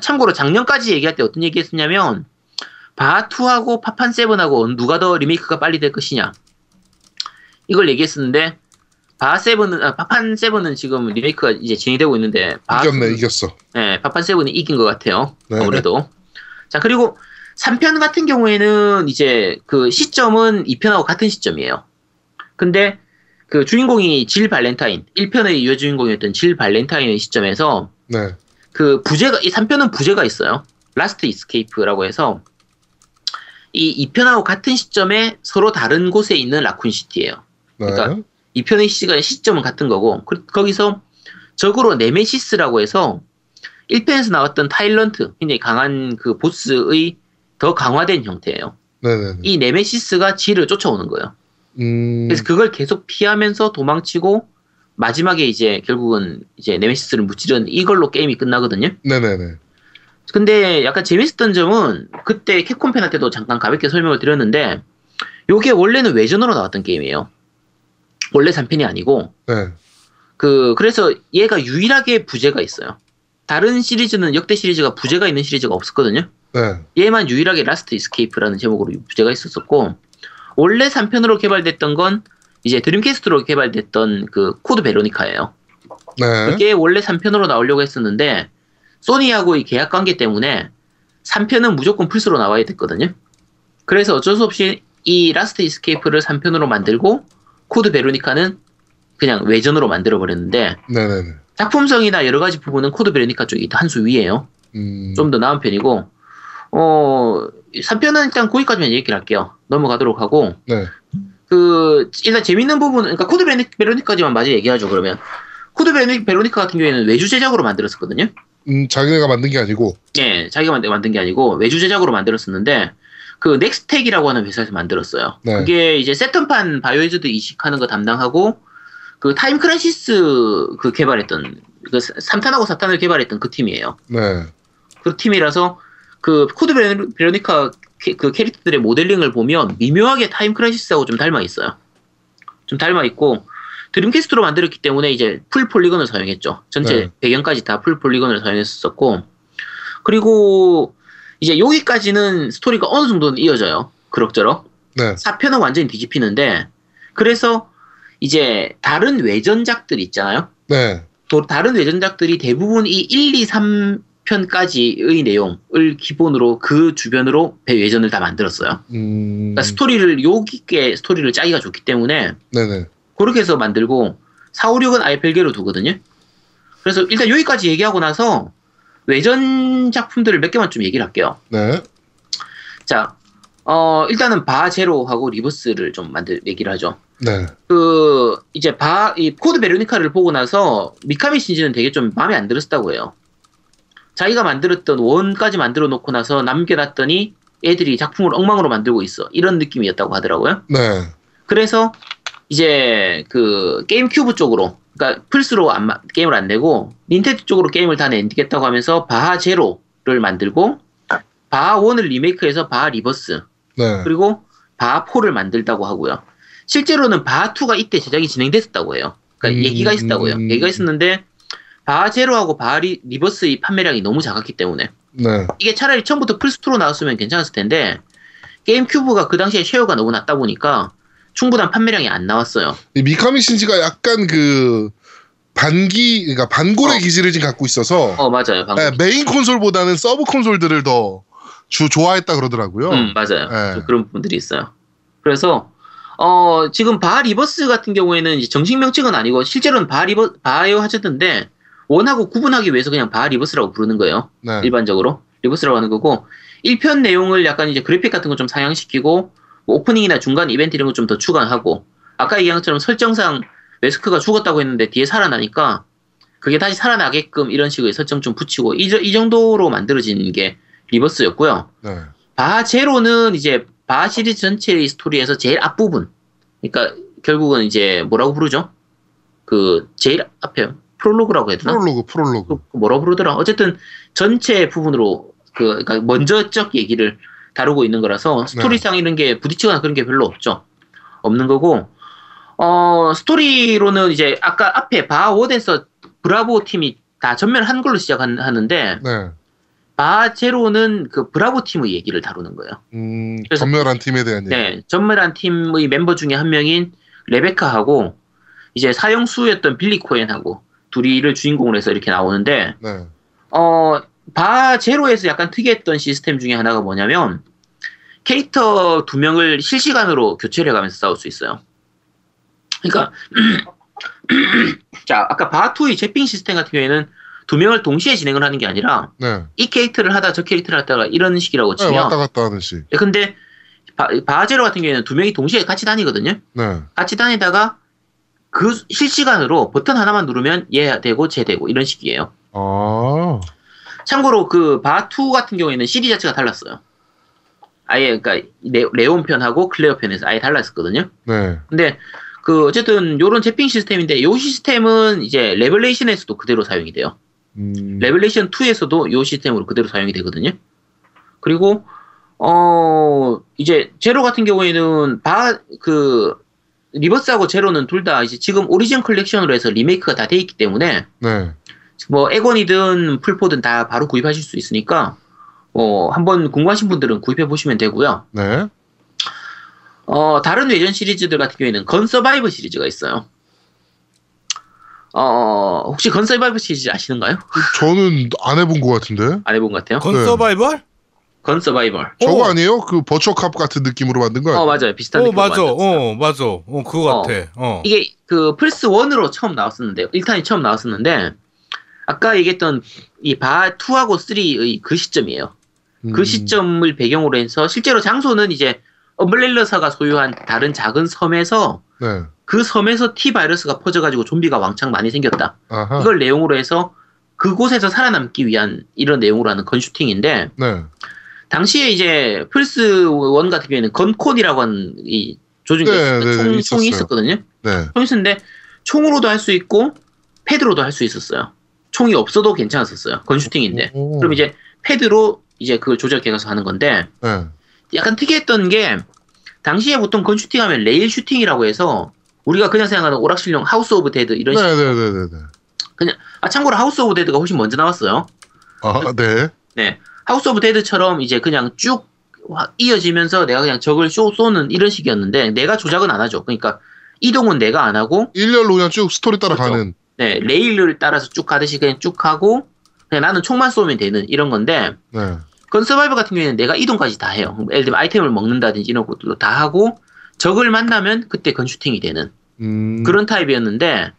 참고로 작년까지 얘기할 때 어떤 얘기했었냐면 바투하고 파판 세븐하고 누가 더 리메이크가 빨리 될 것이냐 이걸 얘기했었는데 바하 Seven은 아, 파판 Seven은 지금 리메이크가 이제 진행되고 있는데 바 이겼네 이겼어. 네, 파판 Seven이 이긴 것 같아요. 네. 아무래도. 자, 그리고 3편 같은 경우에는 이제 그 시점은 2편하고 같은 시점이에요. 근데 그 주인공이 질 발렌타인, 1편의 여주인공이었던 질 발렌타인의 시점에서 네. 그 부제가, 이 3편은 부제가 있어요. Last Escape라고 해서 이 2편하고 같은 시점에 서로 다른 곳에 있는 라쿤 시티예요. 네. 그러니까 2편의 시간 시점은 같은 거고 그- 거기서 적으로 네메시스라고 해서 1편에서 나왔던 타일런트 굉장히 강한 그 보스의 더 강화된 형태예요. 네네네. 이 네메시스가 질을 쫓아오는 거예요. 음. 그래서 그걸 계속 피하면서 도망치고 마지막에 이제 결국은 이제 네메시스를 무찌른 이걸로 게임이 끝나거든요. 네네네. 근데 약간 재밌었던 점은 그때 캡콤 편 할 때도 잠깐 가볍게 설명을 드렸는데 요게 원래는 외전으로 나왔던 게임이에요. 원래 3편이 아니고 네. 그 그래서 얘가 유일하게 부제가 있어요. 다른 시리즈는 역대 시리즈가 부제가 있는 시리즈가 없었거든요. 네. 얘만 유일하게 Last Escape라는 제목으로 부제가 있었었고 원래 3편으로 개발됐던 건 이제 Dreamcast로 개발됐던 그 Code Veronica예요. 네. 그게 원래 3편으로 나오려고 했었는데 소니하고의 계약 관계 때문에 3편은 무조건 플스로 나와야 됐거든요. 그래서 어쩔 수 없이 이 Last Escape를 3편으로 만들고 Code Veronica는 그냥 외전으로 만들어 버렸는데. 작품성이나 여러 가지 부분은 Code Veronica 쪽이 한 수 위에요. 음. 좀더 나은 편이고 어 3편은 일단 거기까지만 얘기를 할게요. 넘어가도록 하고 네. 그 일단 재밌는 부분 그러니까 Code Veroni- Veronica지만 마저 얘기하죠 그러면 Code Veroni- Veronica 같은 경우에는 외주 제작으로 만들었었거든요. 음, 자기네가 만든 게 아니고. 예, 자기가 만든, 만든 게 아니고 외주 제작으로 만들었었는데 그 넥스텍이라고 하는 회사에서 만들었어요. 네. 그게 이제 새턴판 바이오하자드 이식하는 거 담당하고 그 Time Crisis 그 개발했던 그 3탄하고 4탄을 개발했던 그 팀이에요. 네. 그 팀이라서 그 Code Vero- Veronica 캐- 그 캐릭터들의 모델링을 보면 미묘하게 Time Crisis하고 좀 닮아 있어요. 좀 닮아 있고 Dreamcast로 만들었기 때문에 이제 full polygon을 사용했죠. 전체 네. 배경까지 다 full polygon을 사용했었고 그리고 이제 여기까지는 스토리가 어느 정도는 이어져요. 그럭저럭. 네. 4편은 완전히 뒤집히는데 그래서 이제 다른 외전작들 있잖아요. 네. 또 다른 외전작들이 대부분 이 1, 2, 3 편까지의 내용을 기본으로 그 주변으로 배 외전을 다 만들었어요. 음. 그러니까 스토리를 요 깊게 스토리를 짜기가 좋기 때문에 네네. 그렇게 해서 만들고 4, 5, 6은 아예 별개로 두거든요. 그래서 일단 여기까지 얘기하고 나서 외전 작품들을 몇 개만 좀 얘기를 할게요. 네. 자, 어, 일단은 바하 제로하고 Rebirth를 좀 만들, 얘기를 하죠. 네. 그, 이제 바, 이 Code Veronica를 보고 나서 미카미 신지는 되게 좀 마음에 안 들었다고 해요. 자기가 만들었던 One까지 만들어 놓고 나서 남겨놨더니 애들이 작품을 엉망으로 만들고 있어. 이런 느낌이었다고 하더라고요. 네. 그래서 이제 그 GameCube 쪽으로 그러니까 플스로 안 마- 게임을 안 내고 닌텐도 쪽으로 게임을 다 내겠다고 하면서 바하 제로를 만들고 바하 1을 리메이크해서 바하 Rebirth 네. 그리고 바하 4를 만든다고 하고요. 실제로는 바하 2가 이때 제작이 진행됐었다고 해요. 그러니까 음, 얘기가 있었다고요. 음. 얘기가 있었는데 바하 제로하고 바하 Re, Rebirth의 판매량이 너무 작았기 때문에 네. 이게 차라리 처음부터 플스2로 나왔으면 괜찮았을 텐데 GameCube가 그 당시에 share가 너무 낮다 보니까 충분한 판매량이 안 나왔어요. 이 미카미 신지가 약간 그 반기, 그러니까 반골의 어. 기질을 지금 갖고 있어서 어 맞아요. 네, 메인 콘솔보다는 서브 콘솔들을 더 주 좋아했다 그러더라고요. 음 맞아요. 네. 좀 그런 부분들이 있어요. 그래서 어 지금 바하 Rebirth 같은 경우에는 정식 명칭은 아니고 실제로는 바하 Rebir 바이오하자드인데 One하고 구분하기 위해서 그냥 바하 Rebirth라고 부르는 거예요. 네. 일반적으로 Rebirth라고 하는 거고 1편 내용을 약간 이제 그래픽 같은 거 좀 상향시키고 뭐 오프닝이나 중간 이벤트 이런 거 좀 더 추가하고 아까 얘기한 것처럼 설정상 웨스커가 죽었다고 했는데 뒤에 살아나니까 그게 다시 살아나게끔 이런 식의 설정 좀 붙이고 이, 저- 이 정도로 만들어진 게 Rebirth였고요. 네. 바하 제로는 이제 바하 시리즈 전체의 스토리에서 제일 앞부분. 그러니까 결국은 이제 뭐라고 부르죠? 그 제일 앞에 프롤로그라고 해야 되나? 프롤로그, 프롤로그. 그 뭐라고 부르더라. 어쨌든 전체 부분으로 그 그러니까 먼저적 얘기를 다루고 있는 거라서 스토리상 이런 게 부딪히거나 그런 게 별로 없죠. 없는 거고 어 스토리로는 이제 아까 앞에 바원에서 브라보 팀이 다 전멸한 걸로 시작하는데 네. 바제로는 그 브라보 팀의 얘기를 다루는 거예요. 음, 그래서- 전멸한 팀에 대한 얘기. 네, 전멸한 팀의 멤버 중에 한 명인 레베카하고 이제 사형수였던 빌리 코엔하고 둘이를 주인공으로 해서 이렇게 나오는데 네. 어, 바 제로에서 약간 특이했던 시스템 중에 하나가 뭐냐면 캐릭터 두 명을 실시간으로 교체를 해가면서 싸울 수 있어요. 그러니까 자 아까 바투의 제핑 시스템 같은 경우에는 두 명을 동시에 진행을 하는 게 아니라 네. 이 캐릭터를 하다 저 캐릭터를 하다가 이런 식이라고 네, 치면 왔다 갔다 하는 식. 근데 바, 바제로 같은 경우에는 두 명이 동시에 같이 다니거든요. 네. 같이 다니다가 그 실시간으로 버튼 하나만 누르면 얘 되고 쟤 되고 이런 식이에요. 아. 참고로 그 바2 같은 경우에는 CD 자체가 달랐어요. 아예 그러니까 레, 레온 편하고 클레어 편에서 아예 달랐었거든요. 네. 근데 그 어쨌든 요런 zapping 시스템인데 요 시스템은 이제 Revelations에서도 그대로 사용이 돼요. 음. Revelations 2에서도 요 시스템으로 그대로 사용이 되거든요. 그리고 어 이제 제로 같은 경우에는 바 그 리버스하고 제로는 둘 다 이제 지금 Origins Collection으로 해서 리메이크가 다 돼 있기 때문에 네. 뭐 엑원이든 플포든 다 바로 구입하실 수 있으니까 어 한번 궁금하신 분들은 구입해 보시면 되고요. 네. 어 다른 외전 시리즈들 같은 경우에는 Gun Survivor 시리즈가 있어요. 어 혹시 Gun Survivor 시리즈 아시는가요? 저는 안 해본 것 같은데. 안 해본 것 같아요. 건 네. 서바이벌? 건 서바이버. 저거 어. 아니에요? 그 버추어캅 같은 느낌으로 만든 거 아니에요? 어 맞아요 비슷한 어 느낌으로 맞아. 만들었어요. 어 맞아. 어 그거 어. 같아. 어. 이게 그 플스 1으로 처음 나왔었는데 1탄이 처음 나왔었는데 아까 얘기했던 이 바 2하고 3의 그 시점이에요. 그 음. 시점을 배경으로 해서 실제로 장소는 이제 엄블렐러사가 소유한 다른 작은 섬에서 네. 그 섬에서 T 바이러스가 퍼져가지고 좀비가 왕창 많이 생겼다. 아하. 이걸 내용으로 해서 그곳에서 살아남기 위한 이런 내용으로 하는 gun shooting인데 네. 당시에 이제 플스 1 같은 경우에는 GunCon이라고 하는 이 조준 네, 네, 네, 총, 총이. 있었거든요. 네. 총이 있었는데 총으로도 할 수 있고 패드로도 할 수 있었어요. 총이 없어도 괜찮았었어요. gun shooting인데. 오. 그럼 이제 패드로 이제 그걸 조절해가서 하는 건데 네. 약간 특이했던 게 당시에 보통 gun shooting 하면 rail shooting이라고 해서 우리가 그냥 생각하는 오락실용 House of Dead 이런 식. 네네 네네. 아 참고로 House of Dead가 훨씬 먼저 나왔어요. 아, 네. 네. House of Dead처럼 이제 그냥 쭉 와- 이어지면서 내가 그냥 적을 쇼 쏘는 이런 식이었는데 내가 조작은 안 하죠. 그러니까 이동은 내가 안 하고 일렬로 그냥 쭉 스토리 따라가는. 네, 레일을 따라서 쭉 가듯이 그냥 쭉 하고 그냥 나는 총만 쏘면 되는 이런 건데 네. Gun Survivor 같은 경우에는 내가 이동까지 다 해요. 예를 들면 아이템을 먹는다든지 이런 것들도 다 하고 적을 만나면 그때 gun shooting이 되는 음. 그런 타입이었는데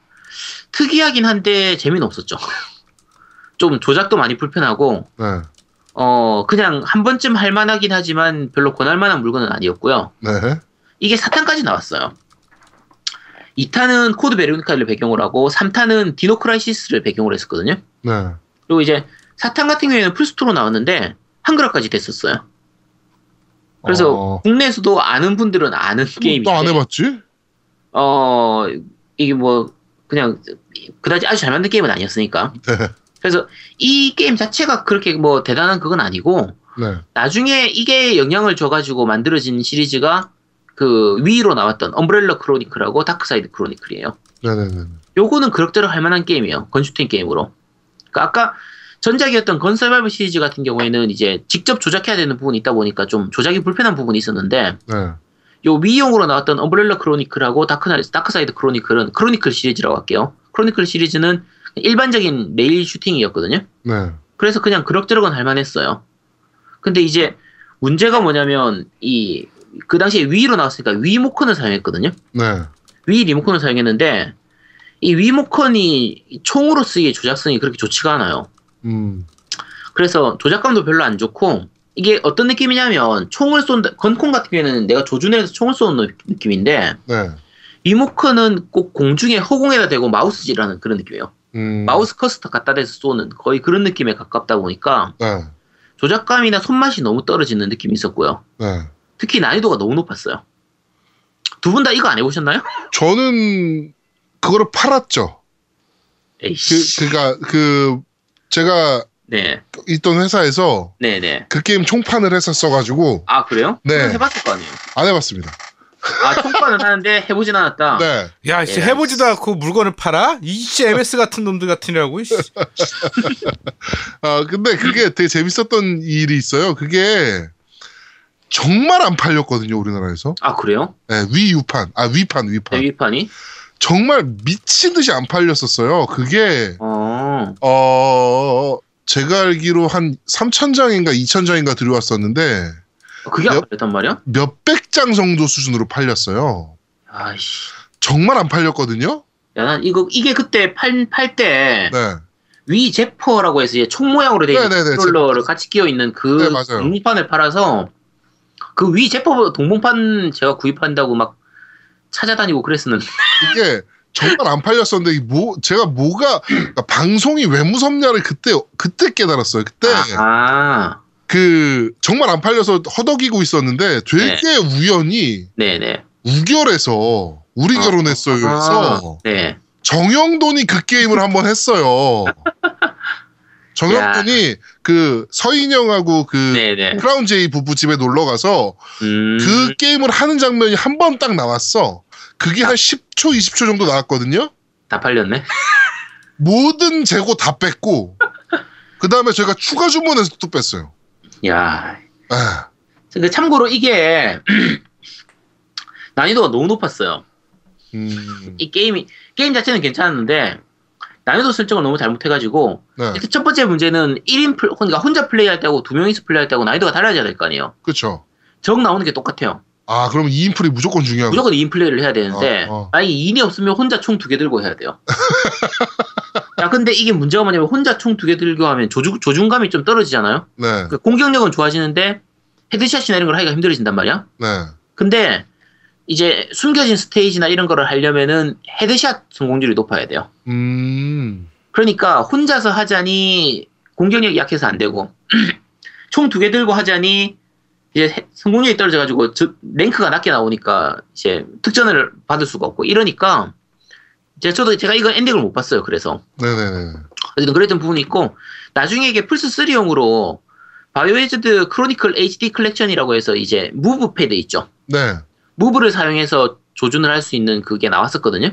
특이하긴 한데 재미는 없었죠. 좀 조작도 많이 불편하고 네. 어 그냥 한 번쯤 할 만하긴 하지만 별로 권할 만한 물건은 아니었고요. 네. 이게 4탄까지 나왔어요. 2탄은 Code Veronica를 배경으로 하고 3탄은 Dino Crisis를 배경으로 했었거든요. 네. 그리고 이제 4탄 같은 경우에는 플스2로 나왔는데 한글화까지 됐었어요. 그래서 어, 국내에서도 아는 분들은 아는 게임인데 또 안 해봤지? 어 이게 뭐 그냥 그다지 아주 잘 만든 게임은 아니었으니까 네. 그래서 이 게임 자체가 그렇게 뭐 대단한 그건 아니고 네. 나중에 이게 영향을 줘가지고 만들어진 시리즈가 그 Wii로 나왔던 Umbrella Chronicles하고 Darkside Chronicles예요. 네네네. 요거는 그럭저럭 할 만한 게임이에요. gun shooting 게임으로. 그러니까 아까 전작이었던 Gun Survivor 시리즈 같은 경우에는 이제 직접 조작해야 되는 부분이 있다 보니까 좀 조작이 불편한 부분이 있었는데 네. 요 Wii용으로 나왔던 Umbrella Chronicles하고 다크나, Darkside Chronicles는 Chronicles 시리즈라고 할게요. Chronicles 시리즈는 일반적인 rail shooting이었거든요. 네. 그래서 그냥 그럭저럭은 할만했어요. 근데 이제 문제가 뭐냐면 이 그 당시에 Wii로 나왔으니까 Wii 모컨을 사용했거든요. 네. Wii 리모컨을 사용했는데 이 위모컨이 총으로 쓰기에 조작성이 그렇게 좋지가 않아요. 음. 그래서 조작감도 별로 안 좋고 이게 어떤 느낌이냐면 총을 쏜다 건콘 같은 경우에는 내가 조준해서 총을 쏘는 느낌인데 네. 위모컨은 꼭 공중에 허공에다 대고 마우스질하는 그런 느낌이에요. 음. 마우스 커스터 갖다 대서 쏘는 거의 그런 느낌에 가깝다 보니까 네. 조작감이나 손맛이 너무 떨어지는 느낌이 있었고요. 네. 특히 난이도가 너무 높았어요. 두 분 다 이거 안 해보셨나요? 저는 그거를 팔았죠. 그, 에이씨. 그니까, 그, 제가 네, 있던 회사에서 네, 네. 그 게임 총판을 했었어가지고, 아 그래요? 네. 해봤을 거 아니에요. 안 해봤습니다. 아 총판은 하는데 해보진 않았다. 네. 야, 씨 예. 해보지도 않고 물건을 팔아? 이씨 MS 같은 놈들 같으냐고. 이씨. 아, 근데 그게 되게 재밌었던 일이 있어요. 그게 정말 안 팔렸거든요, 우리나라에서. 아 그래요? 네, 위유판. 아, 위판, 위판. 대위판이? 정말 미친 듯이 안 팔렸었어요. 그게, 어. 어, 제가 알기로 한 3,000장인가 2,000장인가 들어왔었는데, 그게 안 몇- 팔렸단 말이야? 몇백 장 정도 수준으로 팔렸어요. 아이씨. 정말 안 팔렸거든요? 야, 난 이거 이게 그때 팔 팔 때 네. Wii Zapper라고 해서 이제 총 모양으로 된 컨트롤러를 Zapper. 같이 끼어 있는 그 네. 동봉판을 팔아서 그 위 제퍼 동봉판 제가 구입한다고 막 찾아다니고 그랬었는데. 이게 정말 안 팔렸었는데, 이 뭐, 제가 뭐가, 그러니까 방송이 왜 무섭냐를 그때, 그때 깨달았어요. 그때. 아, 그 정말 안 팔려서 허덕이고 있었는데 되게 우연히 네네. 우결에서 우리 아, 결혼했어요. 그래서 네. 정영돈이 그 게임을 한번 했어요. 정영돈이 그 서인영하고 그 네네. 크라운 제이 부부 집에 놀러 가서 음. 그 게임을 하는 장면이 한 번 딱 나왔어. 그게 아. 한 10초, 20초 정도 나왔거든요. 다 팔렸네. 모든 재고 다 뺐고 그 다음에 저희가 추가 주문해서 또 뺐어요. 야. 아, 근데 참고로 이게 난이도가 너무 높았어요. 음, 이 게임이 게임 자체는 괜찮았는데 난이도 설정을 너무 잘못해가지고 네, 일단 첫 번째 문제는 1인 플 그러니까 혼자 플레이할 때하고 두 명이서 플레이할 때하고 난이도가 달라져야 될 거 아니에요. 그렇죠. 적 나오는 게 똑같아요. 아, 그럼 2인플이 무조건 중요한 거. 무조건 2인 플레이를 해야 되는데 어, 어. 만약에 2인이 없으면 혼자 총 두 개 들고 해야 돼요. 야 근데 이게 문제가 뭐냐면 혼자 총 두 개 들고 하면 조주, 조준감이 좀 떨어지잖아요. 네, 그러니까 공격력은 좋아지는데 headshot이나 이런 걸 하기가 힘들어진단 말이야. 네. 근데 이제 숨겨진 스테이지나 이런 거를 하려면은 headshot 성공률이 높아야 돼요. 음, 그러니까 혼자서 하자니 공격력이 약해서 안 되고 총 두 개 들고 하자니 이제 해- 성공률이 떨어져가지고 저- 랭크가 낮게 나오니까 이제 특전을 받을 수가 없고 이러니까 이제 저도 제가 이거 엔딩을 못 봤어요. 그래서 네네네. 어쨌든 그랬던 부분이 있고 나중에 이게 플스 3용으로 바이오헤즈드 크로니클 HD 컬렉션이라고 해서 이제 Move 패드 있죠. 네, Move를 사용해서 조준을 할 수 있는 그게 나왔었거든요.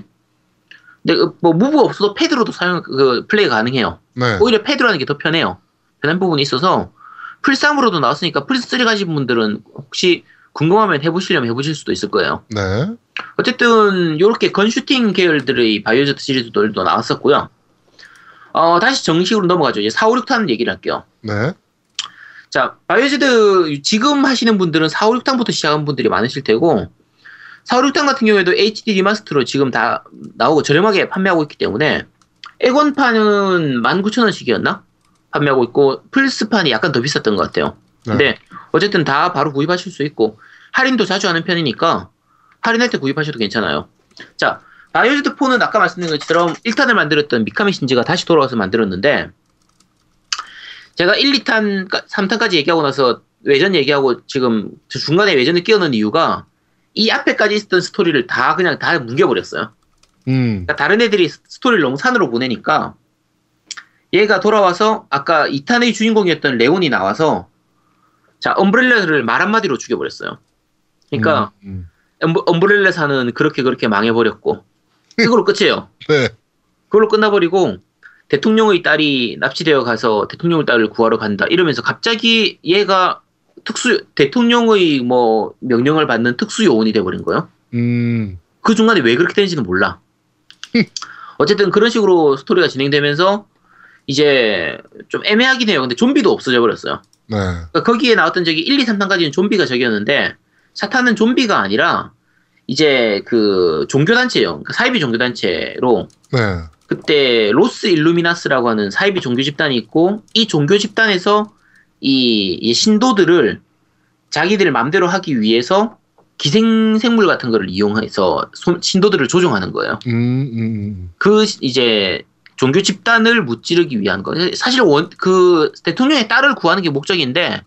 근데 그 뭐 Move가 없어도 패드로도 사용 그 플레이 가능해요. 네. 오히려 패드로 하는 게 더 편해요. 편한 부분이 있어서 플3으로도 나왔으니까 플스3 가신 분들은 혹시 궁금하면 해보시려면 해보실 수도 있을 거예요. 네. 어쨌든 이렇게 gun shooting 계열들의 바이오하자드 시리즈들도 나왔었고요. 어, 다시 정식으로 넘어가죠. 이제 4, 5, 6탄 얘기를 할게요. 네. 자, 바이오하자드 지금 하시는 분들은 4, 5, 6탄부터 시작한 분들이 많으실 테고 456탄 같은 경우에도 HD remaster로 지금 다 나오고 저렴하게 판매하고 있기 때문에 엑원판은 19,000원씩이었나? 판매하고 있고 플스판이 약간 더 비쌌던 것 같아요. 네. 근데 어쨌든 다 바로 구입하실 수 있고 할인도 자주 하는 편이니까 할인할 때 구입하셔도 괜찮아요. 자, Biohazard 4는 아까 말씀드린 것처럼 1탄을 만들었던 미카미 신지가 다시 돌아와서 만들었는데 제가 1, 2탄, 3탄까지 얘기하고 나서 외전 얘기하고 지금 중간에 외전을 끼워 넣은 이유가 이 앞에까지 있었던 스토리를 다 그냥 다 뭉개버렸어요. 음. 그러니까 다른 애들이 스토리를 너무 산으로 보내니까 얘가 돌아와서 아까 2탄의 주인공이었던 레온이 나와서 자 엄브렐라를 말 한마디로 죽여버렸어요. 그러니까 음, 엄브, 엄브렐라사는 그렇게 그렇게 망해버렸고 그걸로 끝이에요. 네. 그걸로 끝나버리고 대통령의 딸이 납치되어 가서 대통령의 딸을 구하러 간다 이러면서 갑자기 얘가 특수 대통령의 뭐 명령을 받는 특수 요원이 돼버린 거예요. 음. 그 중간에 왜 그렇게 되는지는 몰라. 어쨌든 그런 식으로 스토리가 진행되면서 이제 좀 애매하긴 해요. 근데 좀비도 없어져 버렸어요. 네. 그러니까 거기에 나왔던 적이 1, 2, 3탄까지는 좀비가 적이었는데 4탄은 좀비가 아니라 이제 그 종교단체요. 그러니까 사이비 종교단체로 네. 그때 로스 일루미나스라고 하는 사이비 종교 집단이 있고 이 종교 집단에서 이, 이 신도들을 자기들 맘대로 하기 위해서 기생생물 같은 거를 이용해서 손- 신도들을 조종하는 거예요. 음, 음, 음. 그 이제 종교 집단을 무찌르기 위한 거. 사실 원, 그 대통령의 딸을 구하는 게 목적인데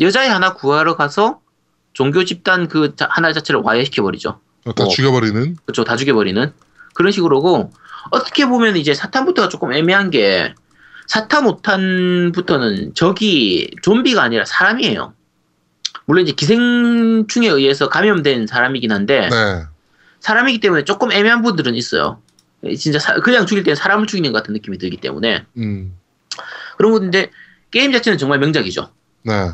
여자애 하나 구하러 가서 종교 집단 그 자- 하나 자체를 와해시켜 버리죠. 어, 다 어. 죽여버리는. 그렇죠. 다 죽여버리는 그런 식으로고 어떻게 보면 이제 4탄부터가 조금 애매한 게 4탄, 5탄부터는 적이 좀비가 아니라 사람이에요. 물론 이제 기생충에 의해서 감염된 사람이긴 한데 네. 사람이기 때문에 조금 애매한 부분들은 있어요. 진짜 사- 그냥 죽일 때는 사람을 죽이는 것 같은 느낌이 들기 때문에 음. 그런 건데 게임 자체는 정말 명작이죠. 네.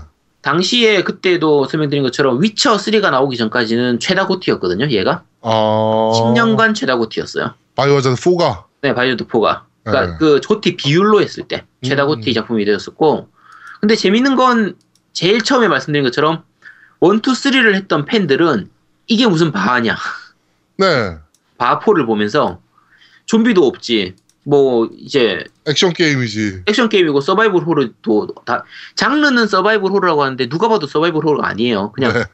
당시에 그때도 설명드린 것처럼 위쳐 3가 나오기 전까지는 최다 GOTY였거든요. 얘가 어. 10년간 최다 GOTY였어요. Biohazard 4가. 네, Biohazard 4가. 그러니까 네. 그 GOTY 비율로 했을 때 최다 음. GOTY 작품이 되었었고 근데 재밌는 건 제일 처음에 말씀드린 것처럼 1, 2, 3를 했던 팬들은 이게 무슨 바하냐 네. 바하포를 보면서 좀비도 없지 뭐 이제 액션 게임이지. 액션 게임이고 서바이벌 호러도 다 장르는 서바이벌 호러라고 하는데 누가 봐도 서바이벌 호러가 아니에요 그냥 네.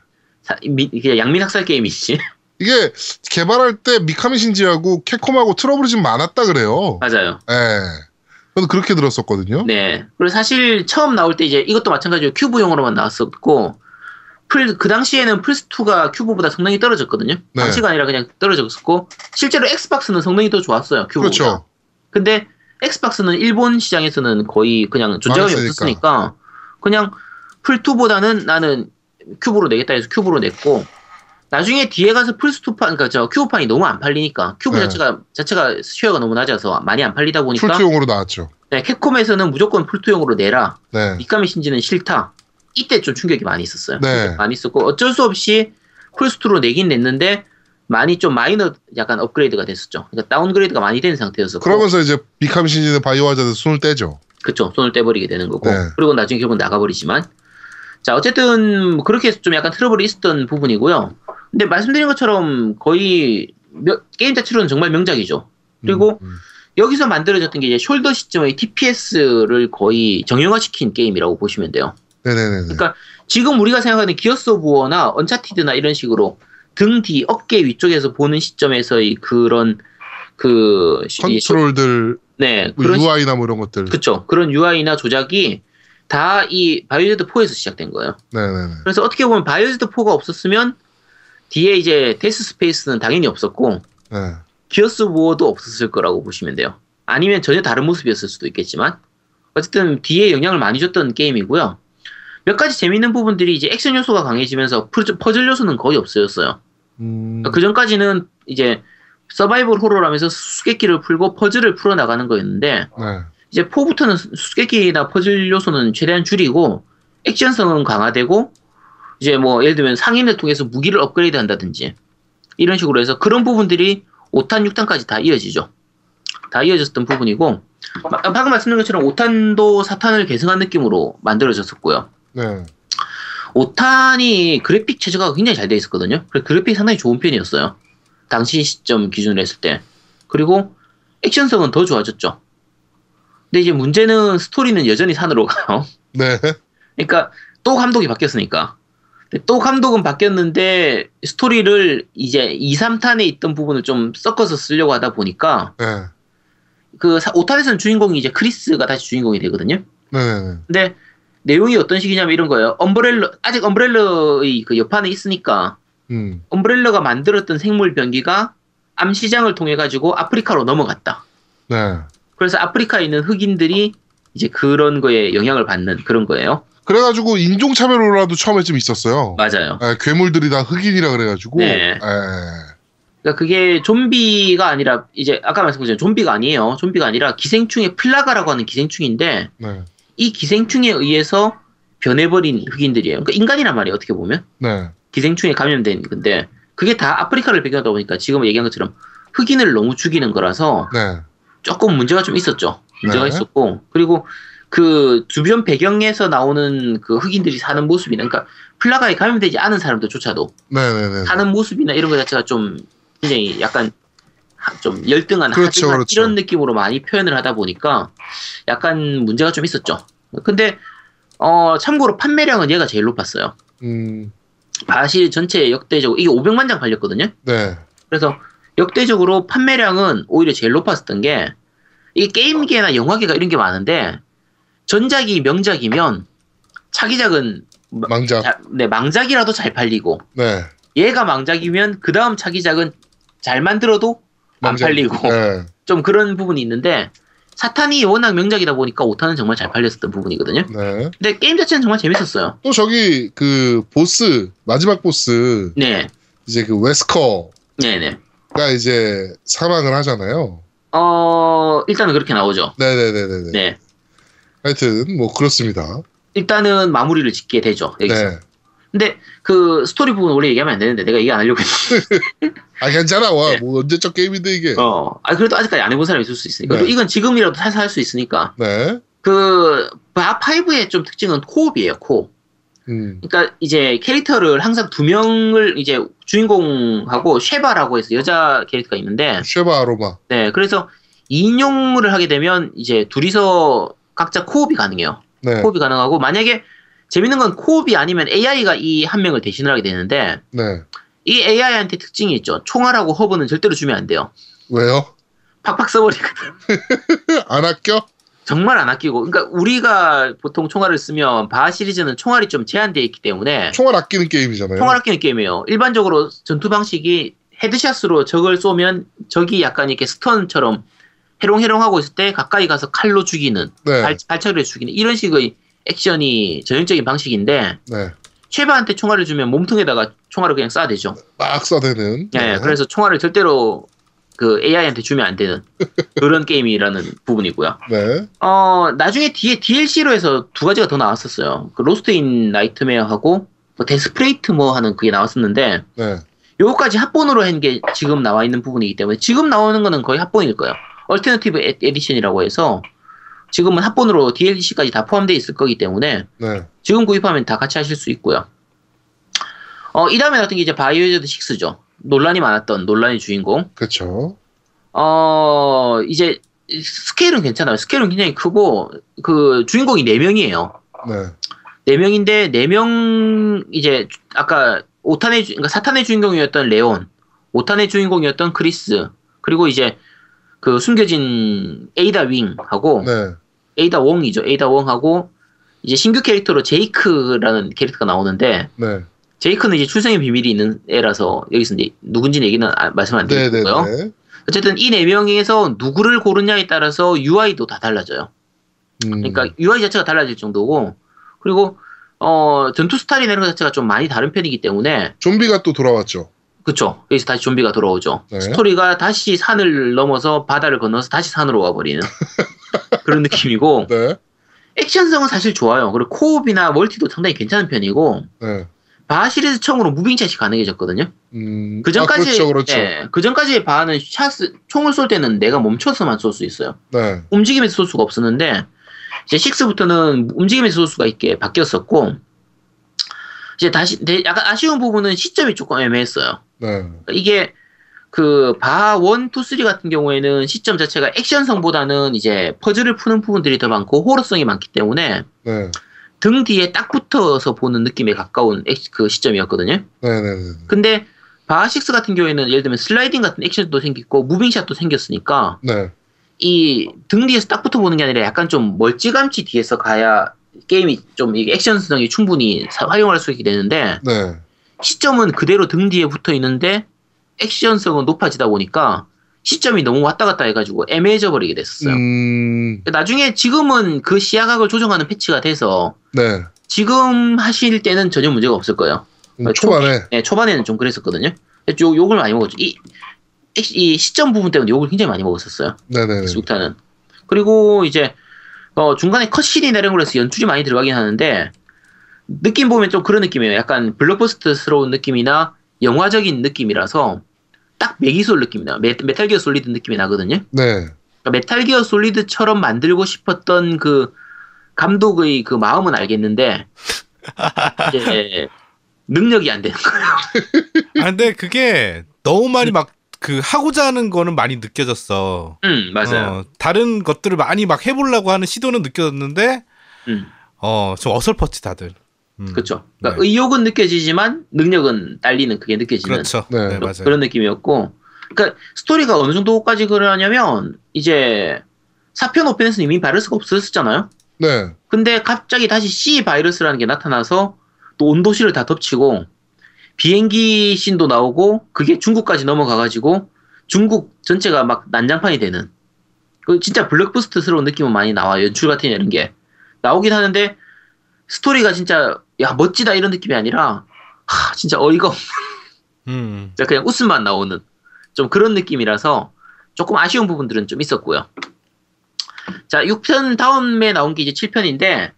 사- 미- 그냥 양민 학살 게임이지 이게 개발할 때 미카미 신지하고 캡콤하고 트러블이 좀 많았다 그래요. 맞아요 예. 저는 그렇게 들었었거든요. 네. 그리고 사실 처음 나올 때 이제 이것도 마찬가지로 큐브용으로만 나왔었고, 플, 그 당시에는 플스2가 큐브보다 성능이 떨어졌거든요. 네. 당시가 아니라 그냥 떨어졌었고, 실제로 Xbox는 성능이 더 좋았어요. 큐브보다. 그렇죠. 근데 Xbox는 일본 시장에서는 거의 그냥 존재감이. 없었으니까, 그냥 플2보다는 나는 큐브로 내겠다 해서 큐브로 냈고, 나중에 뒤에 가서 플스2판, 그러니까 저 큐브판이 너무 안 팔리니까, 큐브 네. 자체가, 자체가 share가 너무 낮아서 많이 안 팔리다 보니까, 플투용으로 나왔죠. 네, Capcom에서는 무조건 플투용으로 내라. 네. 미카미 신지는 싫다. 이때 좀 충격이 많이 있었어요. 네. 많이 있었고 어쩔 수 없이 플스투로 내긴 냈는데 많이 좀 마이너 약간 업그레이드가 됐었죠. 그러니까 downgrade가 많이 된 상태였었고 그러면서 이제 미카미 신지는 Biohazard 손을 떼죠. 그쵸 손을 떼버리게 되는 거고 네. 그리고 나중에 결국 나가버리지만 자 어쨌든 뭐 그렇게 해서 좀 약간 트러블이 있었던 부분이고요. 근데 말씀드린 것처럼 거의 몇- 게임 자체로는 정말 명작이죠. 그리고 음, 음. 여기서 만들어졌던 게 이제 shoulder 시점의 TPS를 거의 정형화시킨 게임이라고 보시면 돼요. 네네네. 그러니까 지금 우리가 생각하는 Gears of War나 Uncharted나 이런 식으로 등 뒤, 어깨 위쪽에서 보는 시점에서의 그런 그 컨트롤들, 네 뭐 그런 시- UI나 뭐 이런 것들. 그쵸 그런 UI나 조작이 다 이 Biohazard 4에서 시작된 거예요. 네네네. 그래서 어떻게 보면 Biohazard 4가 없었으면 뒤에 이제 Dead Space는 당연히 없었고 네. 기어스 워도 없었을 거라고 보시면 돼요. 아니면 전혀 다른 모습이었을 수도 있겠지만 어쨌든 뒤에 영향을 많이 줬던 게임이고요. 몇 가지 재밌는 부분들이 이제 액션 요소가 강해지면서 퍼즐, 요소는 거의 없어졌어요. 음, 그 전까지는 이제 서바이벌 호러라면서 수수께끼를 풀고 퍼즐을 풀어 나가는 거였는데 네. 이제 4부터는 수수께끼나 퍼즐 요소는 최대한 줄이고 액션성은 강화되고 이제 뭐 예를 들면 상인을 통해서 무기를 업그레이드 한다든지 이런 식으로 해서 그런 부분들이 5탄, 6탄까지 다 이어지죠. 다 이어졌던 부분이고 마- 방금 말씀드린 것처럼 5탄도 4탄을 계승한 느낌으로 만들어졌었고요. 네. 오탄이 그래픽 최저가 굉장히 잘 돼 있었거든요. 그래서 그래픽 상당히 좋은 편이었어요. 당시 시점 기준으로 했을 때. 그리고 액션성은 더 좋아졌죠. 근데 이제 문제는 스토리는 여전히 산으로 가요. 네. 그러니까 또 감독이 바뀌었으니까. 또 감독은 바뀌었는데 스토리를 이제 2, 3탄에 있던 부분을 좀 섞어서 쓰려고 하다 보니까 네. 그 5탄에서는 주인공이 이제 크리스가 다시 주인공이 되거든요. 네. 근데 내용이 어떤 식이냐면 이런 거예요. 엄브렐러 아직 엄브렐러의 그 여판에 있으니까 음. 엄브렐러가 만들었던 생물 병기가 암 시장을 통해 가지고 아프리카로 넘어갔다. 네. 그래서 아프리카에 있는 흑인들이 이제 그런 거에 영향을 받는 그런 거예요. 그래가지고 인종차별 논란도 처음에 좀 있었어요. 맞아요. 예, 괴물들이 다 흑인이라 그래가지고. 네. 예. 그러니까 그게 좀비가 아니라 이제 아까 말씀드린 좀비가 아니에요. 좀비가 아니라 기생충의 플라가라고 하는 기생충인데 네. 이 기생충에 의해서 변해버린 흑인들이에요. 그러니까 인간이란 말이에요. 어떻게 보면 네. 기생충에 감염된 건데 그게 다 아프리카를 배경하다 보니까 지금 얘기한 것처럼 흑인을 너무 죽이는 거라서 네. 조금 문제가 좀 있었죠. 문제가 네. 있었고 그리고 그 주변 배경에서 나오는 그 흑인들이 사는 모습이나 그러니까 플라가에 감염되지 않은 사람들조차도 네네네. 사는 모습이나 이런 것 자체가 좀 굉장히 약간 하- 좀 열등한 그렇죠, 그렇죠. 이런 느낌으로 많이 표현을 하다 보니까 약간 문제가 좀 있었죠. 근데 어 참고로 판매량은 얘가 제일 높았어요. 음. 바실 전체 역대적으로 이게 500만 장 팔렸거든요. 네. 그래서 역대적으로 판매량은 오히려 제일 높았었던 게 이게 게임계나 영화계가 이런 게 많은데 전작이 명작이면 차기작은 마- 망작. 자- 네, 망작이라도 잘 팔리고 네. 얘가 망작이면 그 다음 차기작은 잘 만들어도 안. 팔리고 네. 좀 그런 부분이 있는데 사탄이 워낙 명작이다 보니까 5탄은 정말 잘 팔렸었던 부분이거든요. 네. 근데 게임 자체는 정말 재밌었어요. 또 저기 그 보스 마지막 보스 네, 이제 그 웨스커가 네, 네. 이제 사망을 하잖아요. 어 일단은 그렇게 나오죠. 네네네네네. 네, 하여튼 뭐 그렇습니다. 일단은 마무리를 짓게 되죠. 여기서. 네. 근데 그 스토리 부분 원래 얘기하면 안 되는데 내가 얘기 안 하려고 했는데. 아 괜찮아. 와, 네. 뭐 언제적 게임인데 이게. 어, 아 그래도 아직까지 안 해본 사람이 있을 수 있으니까. 네. 이건 지금이라도 살살 할수 있으니까. 네. 그 바하 5의 좀 특징은 co-op이에요. co-op. 음. 그러니까 이제 캐릭터를 항상 두 명을 이제 주인공하고 쉐바라고 해서 여자 캐릭터가 있는데 쉐바 아로마. 네 그래서 2인용을 하게 되면 이제 둘이서 각자 코옵이 가능해요 네. 코옵이 가능하고 만약에 재밌는 건 코옵이 아니면 AI가 이 한 명을 대신을 하게 되는데 네. 이 AI한테 특징이 있죠 총알하고 허브는 절대로 주면 안 돼요 왜요? 팍팍 써버리거든 안 아껴? 정말 안 아끼고 그러니까 우리가 보통 총알을 쓰면 바 시리즈는 총알이 좀 제한되어 있기 때문에 총알 아끼는 게임이잖아요. 총알 아끼는 게임이에요. 일반적으로 전투 방식이 headshot으로 적을 쏘면 적이 약간 이렇게 stun처럼 해롱해롱하고 있을 때 가까이 가서 칼로 죽이는 네. 발, 발차기로 죽이는 이런 식의 액션이 전형적인 방식인데 네. 쉐바한테 총알을 주면 몸통에다가 총알을 그냥 쏴대죠. 막 쏴대는. 예, 그래서 총알을 절대로 그 AI한테 주면 안 되는 그런 게임이라는 부분이고요. 네. 어, 나중에 뒤에 DLC로 해서 두 가지가 더 나왔었어요. 그 Lost in Nightmares하고 뭐 Desperate 뭐 하는 그게 나왔었는데 네. 요거까지 합본으로 한 게 지금 나와 있는 부분이기 때문에 지금 나오는 거는 거의 합본일 거예요. Alternative E- Edition이라고 해서 지금은 합본으로 DLC까지 다 포함되어 있을 거기 때문에 네. 지금 구입하면 다 같이 하실 수 있고요. 어, 이 다음에 같은 게 이제 Biohazard 6죠. 논란이 많았던 논란의 주인공. 그렇죠. 어, 이제 스케일은 괜찮아요. 스케일은 굉장히 크고 그 주인공이 4명이에요. 네. 네 명인데 네명 이제 아까 오탄의 주- 그러니까 사탄의 주인공이었던 레온, 오탄의 주인공이었던 크리스, 그리고 이제 그 숨겨진 에이다 웡하고 네. 에이다 웡이죠. 에이다 웡하고 이제 신규 캐릭터로 제이크라는 캐릭터가 나오는데 네. 제이크는 이제 출생의 비밀이 있는 애라서 여기서 이제 누군지는 얘기는 아- 말씀 안 네. 네. 드리고요. 네. 어쨌든 이 네 명에서 누구를 고르냐에 따라서 UI도 다 달라져요. 음. 그러니까 UI 자체가 달라질 정도고 그리고 어 전투 스타일이나 이런 것 자체가 좀 많이 다른 편이기 때문에 좀비가 또 돌아왔죠. 그쵸 여기서 다시 좀비가 돌아오죠 네. 스토리가 다시 산을 넘어서 바다를 건너서 다시 산으로 와버리는 그런 느낌이고 네. 액션성은 사실 좋아요 그리고 co-op이나 멀티도 상당히 괜찮은 편이고 네. 바하 시리즈 처음으로 moving shot이 가능해졌거든요 음. 그 전까지 아, 그렇죠. 그렇죠. 예, 그 전까지의 바는 샷 총을 쏠 때는 내가 멈춰서만 쏠 수 있어요 네. 움직이면서 쏠 수가 없었는데 이제 6부터는 움직이면서 쏠 수가 있게 바뀌었었고 이제 다시 네, 약간 아쉬운 부분은 시점이 조금 애매했어요. 네. 이게 그 바 1, 2, 3 같은 경우에는 시점 자체가 액션성보다는 이제 퍼즐을 푸는 부분들이 더 많고 호러성이 많기 때문에 네. 등 뒤에 딱 붙어서 보는 느낌에 가까운 액- 그 시점이었거든요. 네네네. 근데 바6 같은 경우에는 예를 들면 슬라이딩 같은 액션도 생겼고 무빙샷도 생겼으니까 네. 이등 뒤에서 딱 붙어 보는 게 아니라 약간 좀 멀찌감치 뒤에서 가야 게임이 좀 이게 액션 성이 충분히 사- 활용할 수 있게 되는데 네. 시점은 그대로 등 뒤에 붙어 있는데 액션성은 높아지다 보니까 시점이 너무 왔다 갔다 해가지고 애매해져 버리게 됐었어요. 음, 나중에 지금은 그 시야각을 조정하는 패치가 돼서 네. 지금 하실 때는 전혀 문제가 없을 거예요. 음, 초반에. 네, 초반에는 좀 그랬었거든요. 욕, 욕을 많이 먹었죠. 이, 액- 이 시점 부분 때문에 욕을 굉장히 많이 먹었었어요. 네네네. 6탄은. 그리고 이제 어, 중간에 cutscene이 내린 걸로 해서 연출이 많이 들어가긴 하는데 느낌 보면 좀 그런 느낌이에요. 약간 블록버스터스러운 느낌이나 영화적인 느낌이라서 딱 메기솔 느낌이 나 메, Metal Gear Solid 느낌이 나거든요. 네. 그러니까 Metal Gear Solid처럼 만들고 싶었던 그 감독의 그 마음은 알겠는데 이제 능력이 안 되는 거예요. 아, 근데 그게 너무 많이 막 그 하고자 하는 거는 많이 느껴졌어. 음 맞아요. 어, 다른 것들을 많이 막 해보려고 하는 시도는 느껴졌는데, 음 어, 좀 어설펐지, 다들. 음. 그렇죠. 그러니까 네. 의욕은 느껴지지만 능력은 딸리는 그게 느껴지는 그렇죠. 네. 네, 맞아요. 그런 느낌이었고, 그러니까 스토리가 어느 정도까지 그러냐면 이제 사표 노펜스는 이미 바이러스가 없어졌잖아요. 네. 근데 갑자기 다시 C 바이러스라는 게 나타나서 또 온도실을 다 덮치고 비행기 씬도 나오고 그게 중국까지 넘어가가지고 중국 전체가 막 난장판이 되는 그 진짜 블랙버스터스러운 느낌은 많이 나와 연출 같은 이런 게 나오긴 하는데 스토리가 진짜 야 멋지다 이런 느낌이 아니라 하, 진짜 어이가 없 음. 그냥 웃음만 나오는 좀 그런 느낌이라서 조금 아쉬운 부분들은 좀 있었고요. 자, 6편 다음에 나온 게 이제 7편인데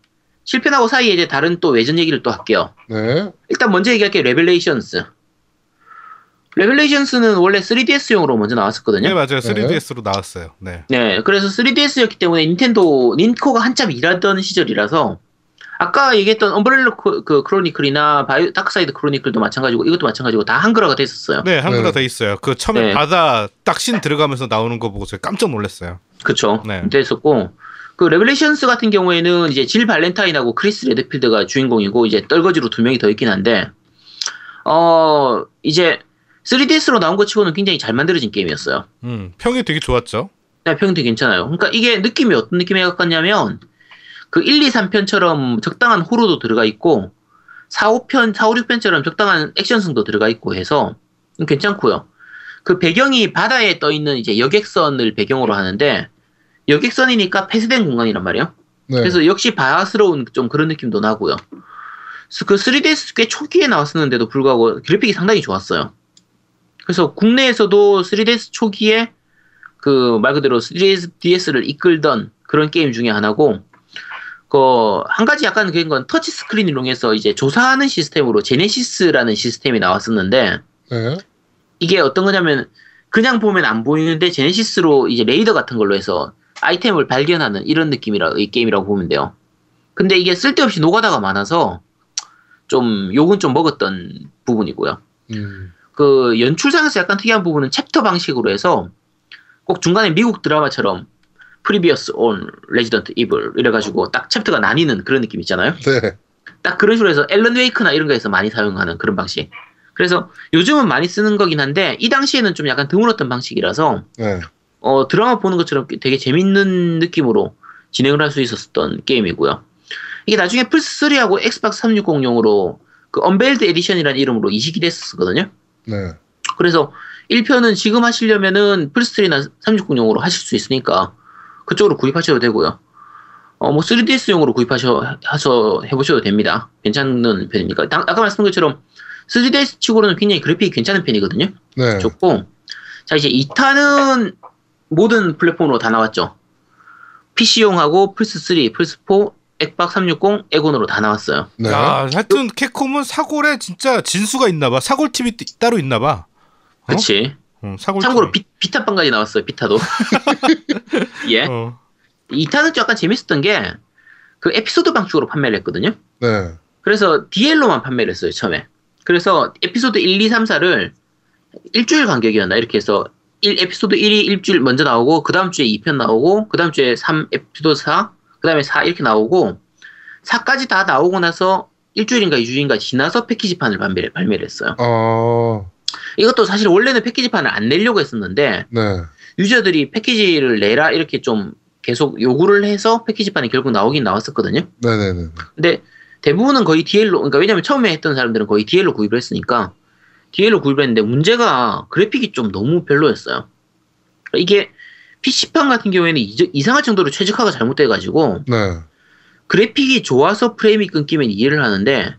7편하고 사이에 이제 다른 또 외전 얘기를 또 할게요. 네. 일단 먼저 얘기할 게 Revelations. Revelations는 원래 3DS용으로 먼저 나왔었거든요. 네, 맞아요. 3DS로 나왔어요. 네. 네, 그래서 3DS였기 때문에 닌텐도 닌코가 한참 일하던 시절이라서 아까 얘기했던 Umbrella Ch- 그 Chronicle이나 바이오 Darkside Chronicle도 마찬가지고 이것도 마찬가지고 다 한글화가 됐었어요. 네, 한글화 네. 돼 있어요. 그 처음에 네. 바다 딱신 들어가면서 나오는 거 보고 제가 깜짝 놀랐어요. 그쵸. 네. 됐었고 그 Revelations 같은 경우에는 이제 질 발렌타인하고 크리스 레드필드가 주인공이고 이제 떨거지로 두 명이 더 있긴 한데 어 이제 3DS로 나온 것 치고는 굉장히 잘 만들어진 게임이었어요. 음, 평이 되게 좋았죠. 네, 평도 괜찮아요. 그러니까 이게 느낌이 어떤 느낌에 가깝냐면 그 1, 2, 3편처럼 적당한 호러도 들어가 있고 4, 5편, 4, 5, 6편처럼 적당한 액션성도 들어가 있고 해서 괜찮고요. 그 배경이 바다에 떠 있는 이제 여객선을 배경으로 하는데 여객선이니까 폐쇄된 공간이란 말이에요. 네. 그래서 역시 바야스러운 좀 그런 느낌도 나고요. 그 3DS 꽤 초기에 나왔었는데도 불구하고 그래픽이 상당히 좋았어요. 그래서 국내에서도 3DS 초기에 그 말 그대로 3DS를 이끌던 그런 게임 중에 하나고 그 한 가지 약간 그런 건 터치 스크린을 이용해서 이제 조사하는 시스템으로 Genesis라는 시스템이 나왔었는데 네. 이게 어떤 거냐면 그냥 보면 안 보이는데 Genesis로 이제 레이더 같은 걸로 해서 아이템을 발견하는 이런 느낌이라 이 게임이라고 보면 돼요. 근데 이게 쓸데없이 노가다가 많아서 좀 욕은 좀 먹었던 부분이고요. 음. 그 연출상에서 약간 특이한 부분은 챕터 방식으로 해서 꼭 중간에 미국 드라마처럼 previous on Resident Evil 이래가지고 딱 챕터가 나뉘는 그런 느낌 있잖아요. 네. 딱 그런 식으로 해서 앨런 웨이크나 이런 거에서 많이 사용하는 그런 방식. 그래서 요즘은 많이 쓰는 거긴 한데 이 당시에는 좀 약간 드물었던 방식이라서 네. 어, 드라마 보는 것처럼 되게 재밌는 느낌으로 진행을 할 수 있었던 게임이고요. 이게 나중에 플스3하고 엑스박스 360용으로 그 Unveiled Edition이라는 이름으로 이식이 됐었거든요. 네. 그래서 1편은 지금 하시려면은 플스3나 360용으로 하실 수 있으니까 그쪽으로 구입하셔도 되고요. 어, 뭐 3DS용으로 구입하셔, 하셔, 해보셔도 됩니다. 괜찮은 편입니다. 당- 아까 말씀드린 것처럼 3DS 치고는 굉장히 그래픽이 괜찮은 편이거든요. 네. 좋고. 자, 이제 2탄은 모든 플랫폼으로 다 나왔죠. PC용하고 플스3, 플스4, 엑박 360, 에곤으로 다 나왔어요. 네. 야, 하여튼 캡콤은 사골에 진짜 진수가 있나 봐. 사골 팀이 따- 따로 있나 봐. 어? 그치. 응, 사골 참고로. 비, 비타빵까지 나왔어요, 비타도. 예. 어. 2탄은 좀 약간 재밌었던 게, 그 에피소드 방식으로 판매를 했거든요. 네. 그래서 DL로만 판매를 했어요, 처음에. 그래서 에피소드 1, 2, 3, 4를 일주일 간격이었나 이렇게 해서 1, 에피소드 1이 일주일 먼저 나오고 그 다음 주에 2편 나오고 그 다음 주에 3 에피소드 4, 그 다음에 4 이렇게 나오고 4까지 다 나오고 나서 일주일인가 2주인가 지나서 패키지판을 발매를, 발매를 했어요. 어, 이것도 사실 원래는 패키지판을 안 내려고 했었는데 네. 유저들이 패키지를 내라 이렇게 좀 계속 요구를 해서 패키지판이 결국 나오긴 나왔었거든요. 네네네. 근데 대부분은 거의 DL로, 그러니까 왜냐면 처음에 했던 사람들은 거의 DL로 구입을 했으니까 DL로 구입을 했는데 문제가 그래픽이 좀 너무 별로였어요. 이게 PC판 같은 경우에는 이- 이상할 정도로 최적화가 잘못돼가지고 네. 그래픽이 좋아서 프레임이 끊기면 이해를 하는데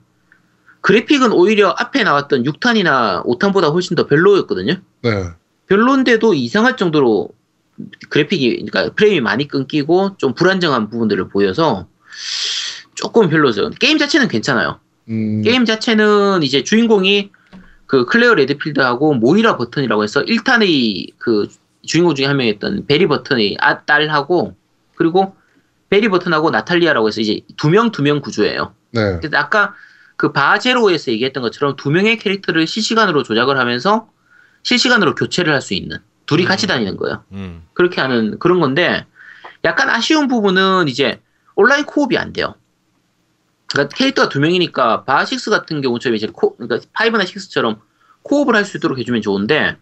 그래픽은 오히려 앞에 나왔던 6탄이나 5탄보다 훨씬 더 별로였거든요. 네. 별론데도 이상할 정도로 그래픽이 그러니까 프레임이 많이 끊기고 좀 불안정한 부분들을 보여서 조금 별로였어요. 게임 자체는 괜찮아요. 음, 게임 자체는 이제 주인공이 그 클레어 레드필드하고 모이라 버튼이라고 해서 1탄의 그 주인공 중에 한 명이었던 베리 버튼의 아, 딸하고 그리고 베리 버튼하고 나탈리아라고 해서 이제 두 명 두 명 구조예요. 네. 그래서 아까 그 바제로에서 얘기했던 것처럼 두 명의 캐릭터를 실시간으로 조작을 하면서 실시간으로 교체를 할 수 있는 둘이 음. 같이 다니는 거예요. 음. 그렇게 하는 그런 건데 약간 아쉬운 부분은 이제 온라인 co-op이 안 돼요. 그러니까 캐릭터가 두 명이니까 바식스 같은 경우처럼 이제 코 그러니까 five나 six처럼 co-op을 할 수 있도록 해주면 좋은데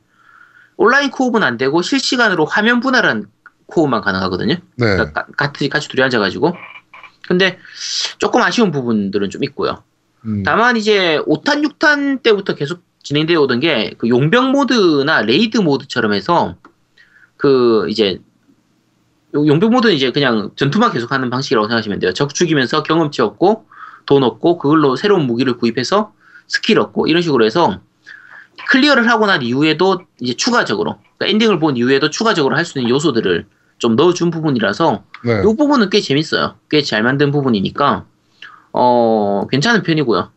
온라인 co-op은 안 되고 실시간으로 화면 분할한 co-op만 가능하거든요. 네. 그러니까 가- 같이 같이 둘이 앉아가지고. 근데 조금 아쉬운 부분들은 좀 있고요. 음, 다만 이제 5탄, 6탄 때부터 계속 진행되어 오던 게 그 용병 모드나 raid 모드처럼 해서 그 이제 요- 용병 모드는 이제 그냥 전투만 계속하는 방식이라고 생각하시면 돼요. 적 죽이면서 경험치 얻고 돈 얻고 그걸로 새로운 무기를 구입해서 스킬 얻고 이런 식으로 해서 클리어를 하고 난 이후에도 이제 추가적으로 그러니까 엔딩을 본 이후에도 추가적으로 할 수 있는 요소들을 좀 넣어준 부분이라서 네. 이 부분은 꽤 재밌어요. 꽤 잘 만든 부분이니까 어 괜찮은 편이고요.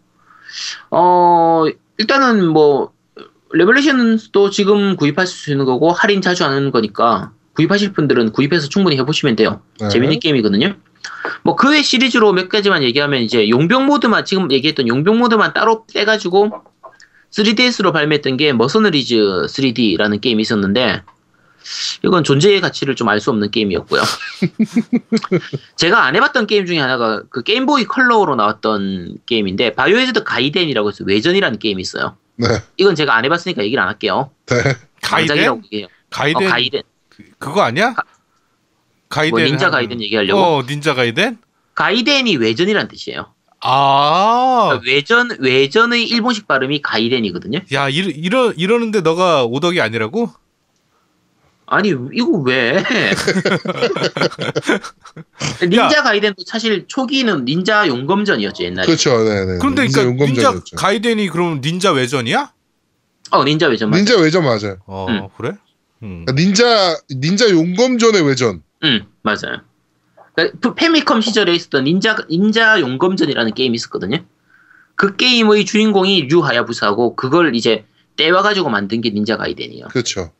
어 일단은 뭐 Revelation도 지금 구입하실 수 있는 거고 할인 자주 하는 거니까 구입하실 분들은 구입해서 충분히 해보시면 돼요. 네. 재밌는 게임이거든요. 뭐 그 외 시리즈로 몇 가지만 얘기하면 이제 용병 모드만 지금 얘기했던 용병 모드만 따로 떼가지고 3DS로 발매했던 게 Mercenaries 3D라는 게임이 있었는데 이건 존재의 가치를 좀 알 수 없는 게임이었고요. 제가 안 해봤던 게임 중에 하나가 그 게임보이 컬러로 나왔던 게임인데 Biohazard Gaiden이라고 해서 외전이라는 게임이 있어요. 네. 이건 제가 안 해봤으니까 얘기를 안 할게요. 네. Gaiden? Gaiden? 어, Gaiden. 그거 아니야? 가이덴. 뭐 닌자 한- 가이덴 얘기하려고? 어, 닌자 가이덴? 가이덴이 외전이라는 뜻이에요. 아. 그러니까 외전 외전의 일본식 발음이 가이덴이거든요. 야, 이러, 이러, 이러는데 너가 오덕이 아니라고? 아니 이거 왜? 닌자 가이덴도 사실 초기는 닌자 용검전이었죠 옛날에. 그렇죠. 네네. 그런데 닌자 그러니까 닌자 용검전이었죠. 가이덴이 그럼 닌자 외전이야? 어 닌자 외전 맞. 닌자 외전 맞아요. 어, 음. 그래? 음. 그러니까 닌자 닌자 용검전의 외전. 응 맞아요. 그러니까 프- 페미컴 시절에 있었던 닌자 닌자 용검전이라는 게임이 있었거든요. 그 게임의 주인공이 류 하야부사고 그걸 이제 떼와 가지고 만든 게 닌자 가이덴이에요. 그렇죠.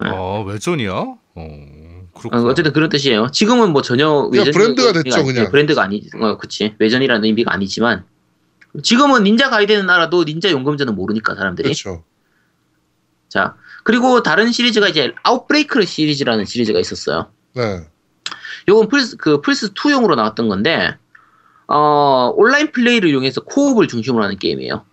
네. 어, 외전이야? 어, 어, 그렇구나. 어 쨌든 그런 뜻이에요. 지금은 뭐 전혀 그냥 브랜드가 됐죠, 아니- 그냥. 브랜드가 아니, 어, 그치. 외전이라는 의미가 아니지만 지금은 Ninja Gaiden은 알아도 닌자 용검전은 모르니까 사람들이. 그렇죠. 자 그리고 다른 시리즈가 이제 Outbreak 시리즈라는 시리즈가 있었어요. 네. 요건 플스 그 플스 2용으로 나왔던 건데 어 온라인 플레이를 이용해서 co-op을 중심으로 하는 게임이에요.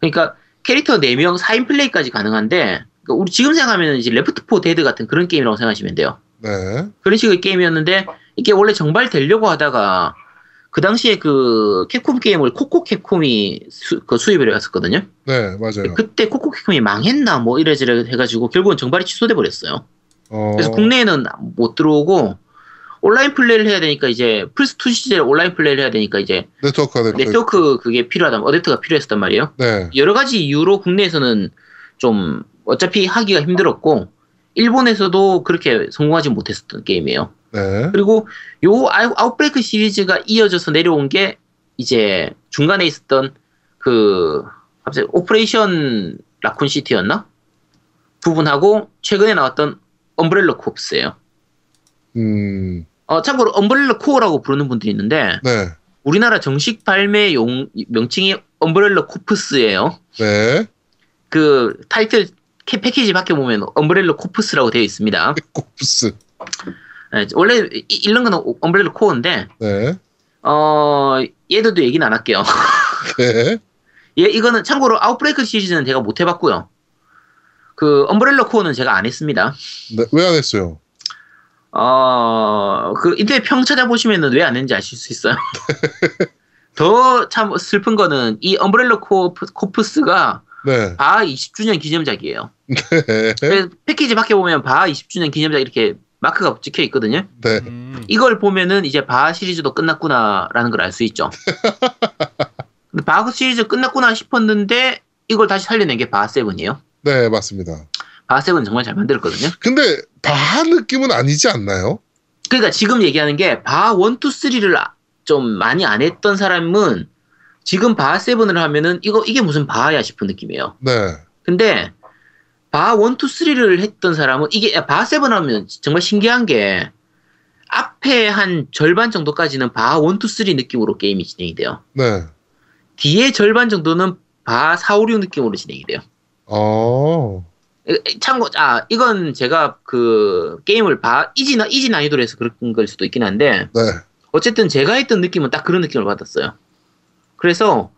그러니까 캐릭터 4명 4인 플레이까지 가능한데 그러니까 우리 지금 생각하면 이제 Left 4 Dead 같은 그런 게임이라고 생각하시면 돼요. 네. 그런 식의 게임이었는데 이게 원래 정발되려고 하다가 그 당시에 그 캡콤 게임을 코코 캡콤이 수, 그 수입을 해갔었거든요. 네, 맞아요. 그때 코코 캡콤이 망했나 뭐 이래저래 해가지고 결국은 정발이 취소돼 버렸어요. 어, 그래서 국내에는 못 들어오고 온라인 플레이를 해야 되니까 이제 플스 2 시절에 온라인 플레이를 해야 되니까 이제 네트워크가 됐죠. 네트워크 그게 필요하다 어댑터가 필요했었단 말이에요. 네. 여러 가지 이유로 국내에서는 좀 어차피 하기가 힘들었고 일본에서도 그렇게 성공하지 못했었던 게임이에요. 네. 그리고 요 Out- Outbreak 시리즈가 이어져서 내려온 게 이제 중간에 있었던 그 갑자기 Operation Raccoon City였나 부분하고 최근에 나왔던 Umbrella Corps예요. 음. 어 참고로 Umbrella Core라고 부르는 분들이 있는데 네. 우리나라 정식 발매 용 명칭이 Umbrella Corps예요. 네. 그 타이틀 캐- 패키지 밖에 보면 Umbrella Corps라고 되어 있습니다. Corps. 예, 원래 이- 이런 거는 Umbrella Core인데 네. 어 얘들도 얘기는 안 할게요. 네. 얘 이거는 참고로 Outbreak 시리즈는 제가 못 해봤고요. 그 Umbrella Core는 제가 안 했습니다. 네. 왜 안 했어요? 어, 그 인터넷 평 찾아보시면은 왜 안 했는지 아실 수 있어요. 더 참 슬픈 거는 이 Umbrella Cor, Corps가 네. 바 20주년 기념작이에요. 네. 그래서 패키지 밖에 보면 바 20주년 기념작 이렇게 마크가 찍혀 있거든요. 네. 음. 이걸 보면은 이제 바 시리즈도 끝났구나라는 걸 알 수 있죠. 근데 바 시리즈 끝났구나 싶었는데 이걸 다시 살려낸 게 바하 seven이에요. 네, 맞습니다. 바하 seven 정말 잘 만들었거든요. 근데 바 느낌은 아니지 않나요? 그러니까 지금 얘기하는 게 바 1, 2, 3를 좀 많이 안 했던 사람은 지금 바하 seven을 하면은 이거 이게 무슨 바야 싶은 느낌이에요. 네. 근데 바 1, 2, 3를 했던 사람은 이게 바하 seven 하면 정말 신기한 게 앞에 한 절반 정도까지는 바 1, 2, 3 느낌으로 게임이 진행이 돼요. 네. 뒤에 절반 정도는 바 4, 5, 6 느낌으로 진행이 돼요. 어. 에, 참고 아 이건 제가 그 게임을 바 easy 나 easy 난이도로 해서 그런 걸 수도 있긴 한데 네. 어쨌든 제가 했던 느낌은 딱 그런 느낌을 받았어요. 그래서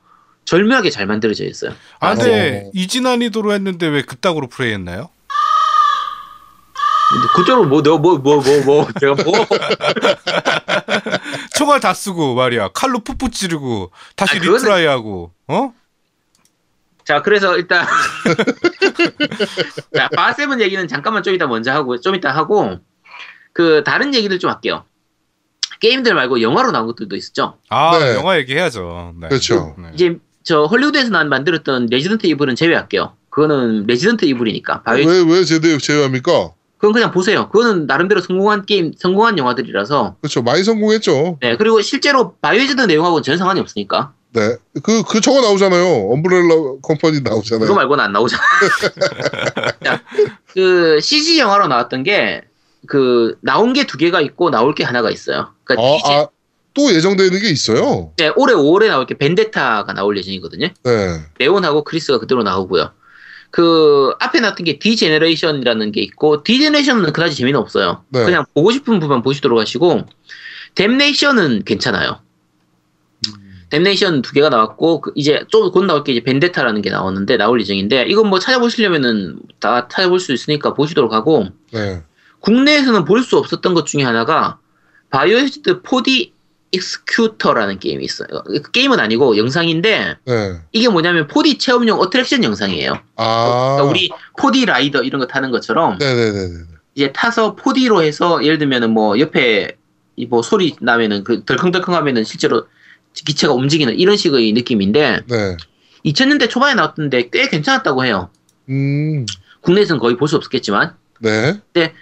절묘하게 잘 만들어져 있어요. 아, 근데 어. easy 난이도로 했는데 왜 그따구로 플레이했나요? 그쪽으로 뭐, 너, 뭐, 뭐, 뭐, 뭐, 제가 뭐. 총알 다 쓰고 말이야. 칼로 푸푸 찌르고 다시 아, 그거는- retry하고 어? 자, 그래서 일단. 자, 바하 seven 얘기는 잠깐만 좀 이따 먼저 하고, 좀 이따 하고, 그, 다른 얘기들 좀 할게요. 게임들 말고 영화로 나온 것들도 있었죠. 아 네. 영화 얘기해야죠. 네. 그렇죠. 네. 이제, 저, 헐리우드에서 난 만들었던 Resident Evil은 제외할게요. 그거는 Resident Evil이니까. 바이오, 왜, 왜 제대, 제외합니까? 그건 그냥 보세요. 그거는 나름대로 성공한 게임, 성공한 영화들이라서. 그렇죠. 많이 성공했죠. 네, 그리고 실제로 Biohazard 내용하고는 전혀 상관이 없으니까. 네. 그, 그 저거 나오잖아요. Umbrella Company 나오잖아요. 그거 말고는 안 나오잖아. 자, 그 CG 영화로 나왔던 게 그 나온 게 두 개가 있고 나올 게 하나가 있어요. 그러니까 아, 이제 아, 또 예정되는 게 있어요. 네, 올해 5월에 나올 게 Vendetta가 나올 예정이거든요. 네. 레온하고 크리스가 그대로 나오고요. 그 앞에 나왔던 게 Degeneration이라는 게 있고 Degeneration은 그다지 재미는 없어요. 네. 그냥 보고 싶은 부분 보시도록 하시고 Damnation은 괜찮아요. Damnation 두 개가 나왔고 그 이제 좀 곧 나올 게 이제 Vendetta라는 게 나오는데 나올 예정인데 이건 뭐 찾아보시려면은 다 찾아볼 수 있으니까 보시도록 하고 네. 국내에서는 볼 수 없었던 것 중에 하나가 바이오헤즈드 4D 익스큐터라는 게임이 있어요. 그 게임은 아니고 영상인데 네. 이게 뭐냐면 4D 체험용 attraction 영상이에요. 아. 그러니까 우리 4D 라이더 이런 거 타는 것처럼 네네네네. 이제 타서 4D로 해서 예를 들면은 뭐 옆에 이뭐 소리 나면은 그 덜컹덜컹 하면은 실제로 기체가 움직이는 이런 식의 느낌인데 네. 2000년대 초반에 나왔던데 꽤 괜찮았다고 해요. 음. 국내에서는 거의 볼 수 없었겠지만 네.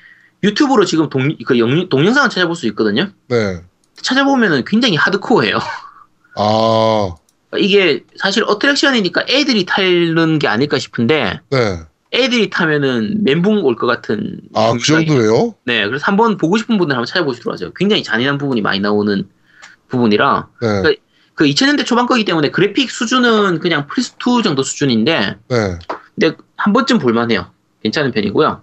유튜브로 지금 동, 그 영, 동영상을 찾아볼 수 있거든요. 네. 찾아보면은 굉장히 하드코어해요. 아. 이게 사실 어트랙션이니까 애들이 타는 게 아닐까 싶은데 네. 애들이 타면은 멘붕 올 것 같은 아, 그 정도예요? 네, 그래서 한번 보고 싶은 분들 한번 찾아보시도록 하죠. 굉장히 잔인한 부분이 많이 나오는 부분이라 네. 그 2000년대 초반 거기 때문에 그래픽 수준은 그냥 플스2 정도 수준인데 네. 근데 한 번쯤 볼만해요. 괜찮은 편이고요.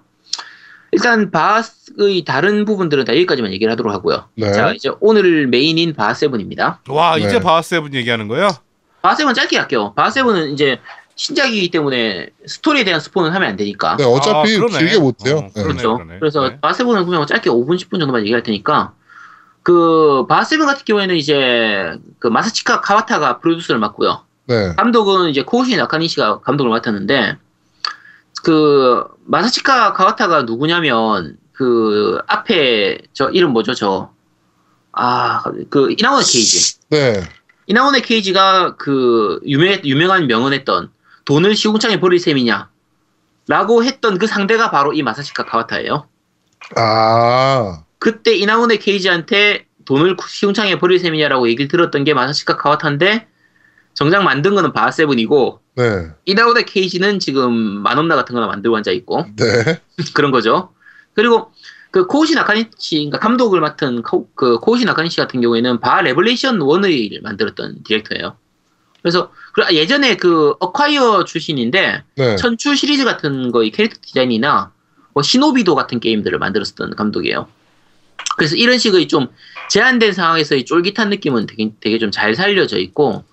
일단 바하의 다른 부분들은 다 여기까지만 얘기를 하도록 하고요. 네. 자, 이제 오늘 메인인 바하 seven입니다. 와 네. 이제 바하 seven 얘기하는 거예요? 바하 seven 짧게 할게요. 바하 seven은 이제 신작이기 때문에 스토리에 대한 스포는 하면 안 되니까. 네, 어차피 아. 길게 못해요. 어, 네. 그러네. 그렇죠. 그러네. 그래서 네. 바하 seven은 그냥 짧게 5분, 10분 정도만 얘기할 테니까 그 바하 seven 같은 경우에는 이제 그 마사치카 카와타가 프로듀서를 맡고요. 네. 감독은 이제 코우시 나카니시가 감독을 맡았는데 그 마사치카 카와타가 누구냐면 그 앞에 저 이름 뭐죠 저 아 그 이나원의 케이지 네. 이나원의 케이지가 그 유명 유명한 명언했던 돈을 시궁창에 버릴 셈이냐 라고 했던 그 상대가 바로 이 마사치카 카와타예요. 아. 그때 이나원의 케이지한테 돈을 시궁창에 버릴 셈이냐라고 얘기를 들었던 게 마사치카 카와타인데 정작 만든 거는 바하 seven이고 네. 이나후네 케이지는 지금 만업나 같은 거나 만들고 앉아 있고 네. 그런 거죠. 그리고 그 코우시 나카니시, 감독을 맡은 코, 그 코우시 나카니시 같은 경우에는 바하 Revelation 1을 만들었던 director예요. 그래서 그 예전에 그 Acquire 출신인데 네. 천추 시리즈 같은 거의 캐릭터 디자인이나 뭐 시노비도 같은 게임들을 만들었었던 감독이에요. 그래서 이런 식의 좀 제한된 상황에서의 쫄깃한 느낌은 되게, 되게 좀 잘 살려져 있고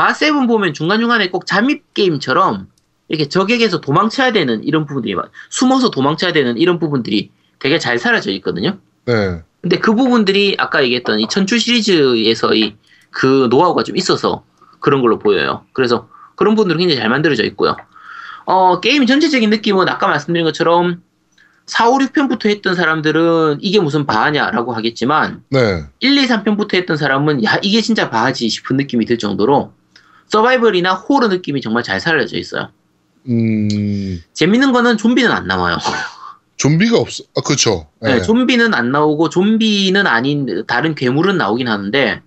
바세븐 보면 중간중간에 꼭 잠입 게임처럼 이렇게 적에게서 도망쳐야 되는 이런 부분들이 많- 숨어서 도망쳐야 되는 이런 부분들이 되게 잘 사라져 있거든요. 네. 근데 그 부분들이 아까 얘기했던 이 천추 시리즈에서의 그 노하우가 좀 있어서 그런 걸로 보여요. 그래서 그런 부분들은 굉장히 잘 만들어져 있고요. 어, 게임 전체적인 느낌은 아까 말씀드린 것처럼 4, 5, 6편부터 했던 사람들은 이게 무슨 바하냐라고 하겠지만 네. 1, 2, 3편부터 했던 사람은 야 이게 진짜 바하지 싶은 느낌이 들 정도로 서바이벌이나 호러 느낌이 정말 잘 살려져 있어요. 음, 재밌는 거는 좀비는 안 나와요. 좀비가 없어. 아, 그쵸. 네, 네. 좀비는 안 나오고 좀비는 아닌 다른 괴물은 나오긴 하는데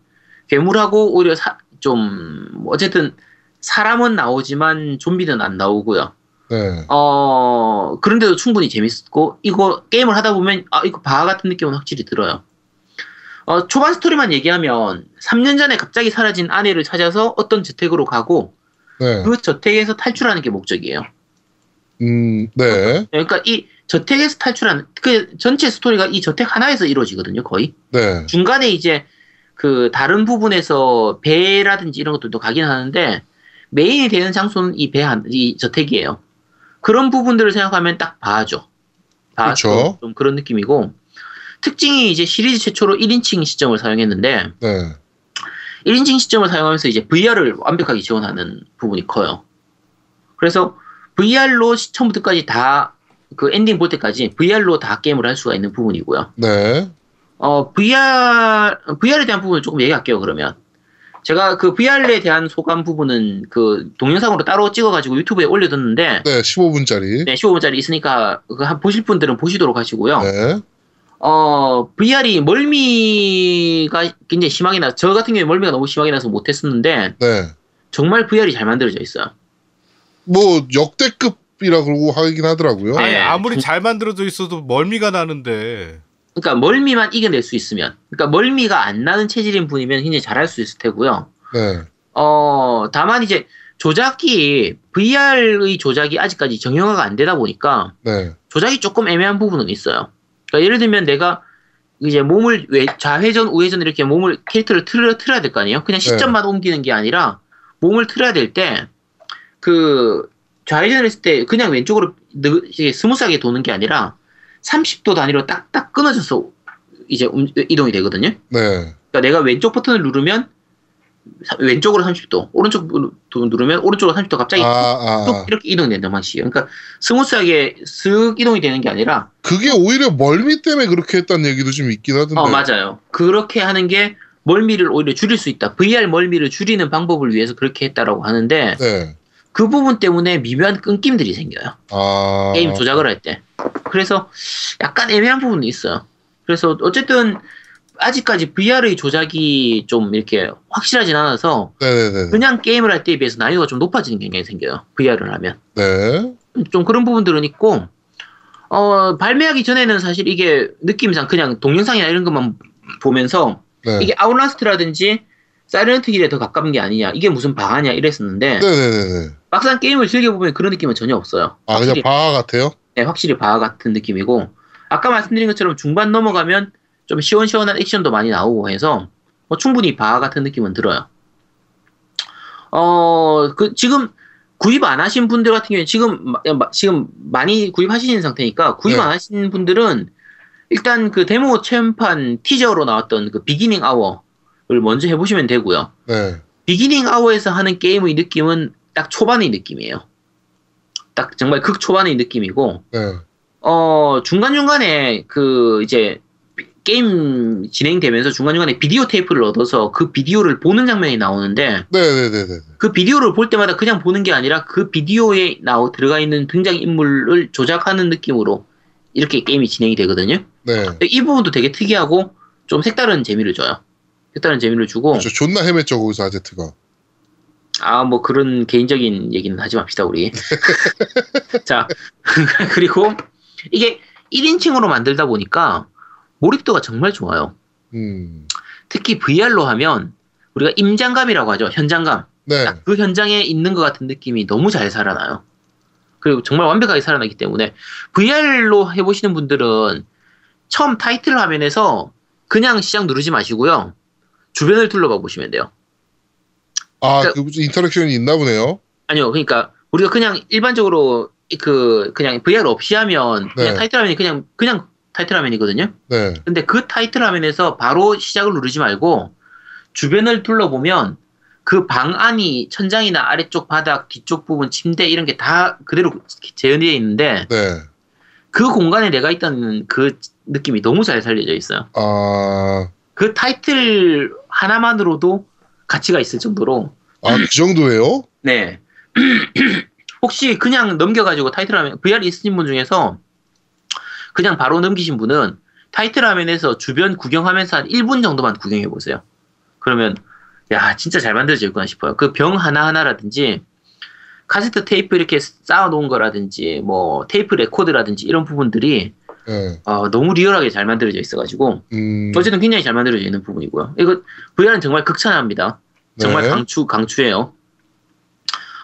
괴물하고 오히려 사- 좀 어쨌든 사람은 나오지만 좀비는 안 나오고요. 네. 어 그런데도 충분히 재밌고 이거 게임을 하다 보면 아 이거 바하 같은 느낌은 확실히 들어요. 어 초반 스토리만 얘기하면 3년 전에 갑자기 사라진 아내를 찾아서 어떤 저택으로 가고 네. 그 저택에서 탈출하는 게 목적이에요. 음, 네. 그러니까 이 저택에서 탈출하는 그 전체 스토리가 이 저택 하나에서 이루어지거든요, 거의. 네. 중간에 이제 그 다른 부분에서 배라든지 이런 것들도 가긴 하는데 메인이 되는 장소는 이 배 한, 이 저택이에요. 그런 부분들을 생각하면 딱 바하죠. 그쵸. 좀 그런 느낌이고 특징이 이제 시리즈 최초로 1인칭 시점을 사용했는데 네. 1인칭 시점을 사용하면서 이제 VR을 완벽하게 지원하는 부분이 커요. 그래서 VR로 처음부터까지 다 그 엔딩 볼 때까지 VR로 다 게임을 할 수가 있는 부분이고요. 네. 어, VR, VR에 대한 부분을 조금 얘기할게요, 그러면. 제가 그 VR에 대한 소감 부분은 그 동영상으로 따로 찍어가지고 유튜브에 올려뒀는데, 네. 15분짜리. 네, 15분짜리 있으니까 그 한- 보실 분들은 보시도록 하시고요. 네. 어, VR이 멀미가 굉장히 심하게 나서, 저 같은 경우에 멀미가 너무 심하게 나서 못했었는데, 네. 정말 VR이 잘 만들어져 있어요. 뭐, 역대급이라 그러고 하긴 하더라고요. 네. 아니, 아무리 잘 만들어져 있어도 멀미가 나는데. 그러니까 멀미만 이겨낼 수 있으면, 그러니까 멀미가 안 나는 체질인 분이면 굉장히 잘할 수 있을 테고요. 네. 어, 다만 이제 조작기, VR의 조작이 아직까지 정형화가 안 되다 보니까 네. 조작이 조금 애매한 부분은 있어요. 그러니까 예를 들면 내가 이제 몸을 외- 좌회전, 우회전 이렇게 몸을 캐릭터를 틀어, 틀어야 될 거 아니에요? 그냥 시점만 옮기는 게 아니라 몸을 틀어야 될 때 그 좌회전을 했을 때 그냥 왼쪽으로 느- smooth하게 도는 게 아니라 30도 단위로 딱딱 끊어져서 이제 움- 이동이 되거든요. 네. 그러니까 내가 왼쪽 버튼을 누르면 사- 왼쪽으로 30도, 오른쪽으로 누르면 오른쪽으로 30도 갑자기 아, 아, 뚝 아. 이렇게 이동된단 말이에요. 그러니까 smooth하게 슥 이동이 되는 게 아니라 그게 오히려 멀미 때문에 그렇게 했다는 얘기도 좀 있긴 하던데. 어 맞아요. 그렇게 하는 게 멀미를 오히려 줄일 수 있다. VR 멀미를 줄이는 방법을 위해서 그렇게 했다라고 하는데 네. 그 부분 때문에 미묘한 끊김들이 생겨요. 아. 게임 조작을 할 때. 그래서 약간 애매한 부분도 있어요. 그래서 어쨌든 아직까지 VR의 조작이 좀 이렇게 확실하진 않아서 네네네. 그냥 게임을 할 때에 비해서 난이도가 좀 높아지는 경향이 생겨요. VR을 하면. 네. 좀 그런 부분들은 있고, 어, 발매하기 전에는 사실 이게 느낌상 그냥 동영상이나 이런 것만 보면서 네. 이게 Outlast라든지 사이렌트 힐에 더 가까운 게 아니냐, 이게 무슨 방아냐 이랬었는데 네네네네. 막상 게임을 즐겨보면 그런 느낌은 전혀 없어요. 아, 그냥 확실히, 바하 같아요? 네, 확실히 바아 같은 느낌이고, 아까 말씀드린 것처럼 중반 넘어가면 좀 시원시원한 액션도 많이 나오고 해서 뭐 충분히 바아 같은 느낌은 들어요. 어, 그, 지금 구입 안 하신 분들 같은 경우에 지금, 지금 많이 구입하시는 상태니까 구입 네. 안 하신 분들은 일단 그 데모 체험판 teaser로 나왔던 그 Beginning Hour를 먼저 해보시면 되고요. 네. Beginning Hour에서 하는 게임의 느낌은 딱 초반의 느낌이에요. 딱 정말 극 초반의 느낌이고, 네. 어, 중간 중간에 그 이제 비- 게임 진행되면서 중간중간에 비디오 테이프를 얻어서 그 비디오를 보는 장면이 나오는데 네네네네. 그 비디오를 볼 때마다 그냥 보는 게 아니라 그 비디오에 나오 들어가 있는 등장 인물을 조작하는 느낌으로 이렇게 게임이 진행이 되거든요. 네. 이 부분도 되게 특이하고 좀 색다른 재미를 줘요. 색다른 재미를 주고 그렇죠. 존나 헤맸죠, 거기서 아제트가. 아 뭐 그런 개인적인 얘기는 하지 맙시다 우리. 자 그리고 이게 1인칭으로 만들다 보니까 몰입도가 정말 좋아요. 음. 특히 VR로 하면 우리가 임장감이라고 하죠. 현장감. 네. 딱그 현장에 있는 것 같은 느낌이 너무 잘 살아나요. 그리고 정말 완벽하게 살아나기 때문에 VR로 해보시는 분들은 처음 타이틀 화면에서 그냥 시작 누르지 마시고요. 주변을 둘러봐 보시면 돼요. 아, 그러니까- 그 무슨 인터랙션이 있나 보네요. 아니요, 그러니까 우리가 그냥 일반적으로 그 그냥 VR 없이 하면 그냥 네. 타이틀 화면이 그냥 그냥 타이틀 화면이거든요. 네. 근데 그 타이틀 화면에서 바로 시작을 누르지 말고 주변을 둘러보면 그 방 안이 천장이나 아래쪽 바닥, 뒤쪽 부분, 침대 이런 게 다 그대로 재현되어 있는데 네. 그 공간에 내가 있다는 그 느낌이 너무 잘 살려져 있어요. 아, 그 타이틀 하나만으로도 가치가 있을 정도로 아, 그 정도예요? 네. 혹시 그냥 넘겨가지고 타이틀 화면, VR 있으신 분 중에서 그냥 바로 넘기신 분은 타이틀 화면에서 주변 구경하면서 한 1분 정도만 구경해 보세요. 그러면, 야, 진짜 잘 만들어졌구나 싶어요. 그 병 하나 하나라든지, 카세트 테이프 이렇게 쌓아놓은 거라든지, 뭐, 테이프 레코드라든지 이런 부분들이 네. 어, 너무 리얼하게 잘 만들어져 있어가지고, 음. 어쨌든 굉장히 잘 만들어져 있는 부분이고요. 이거, VR은 정말 극찬합니다. 정말 네. 강추, 강추해요.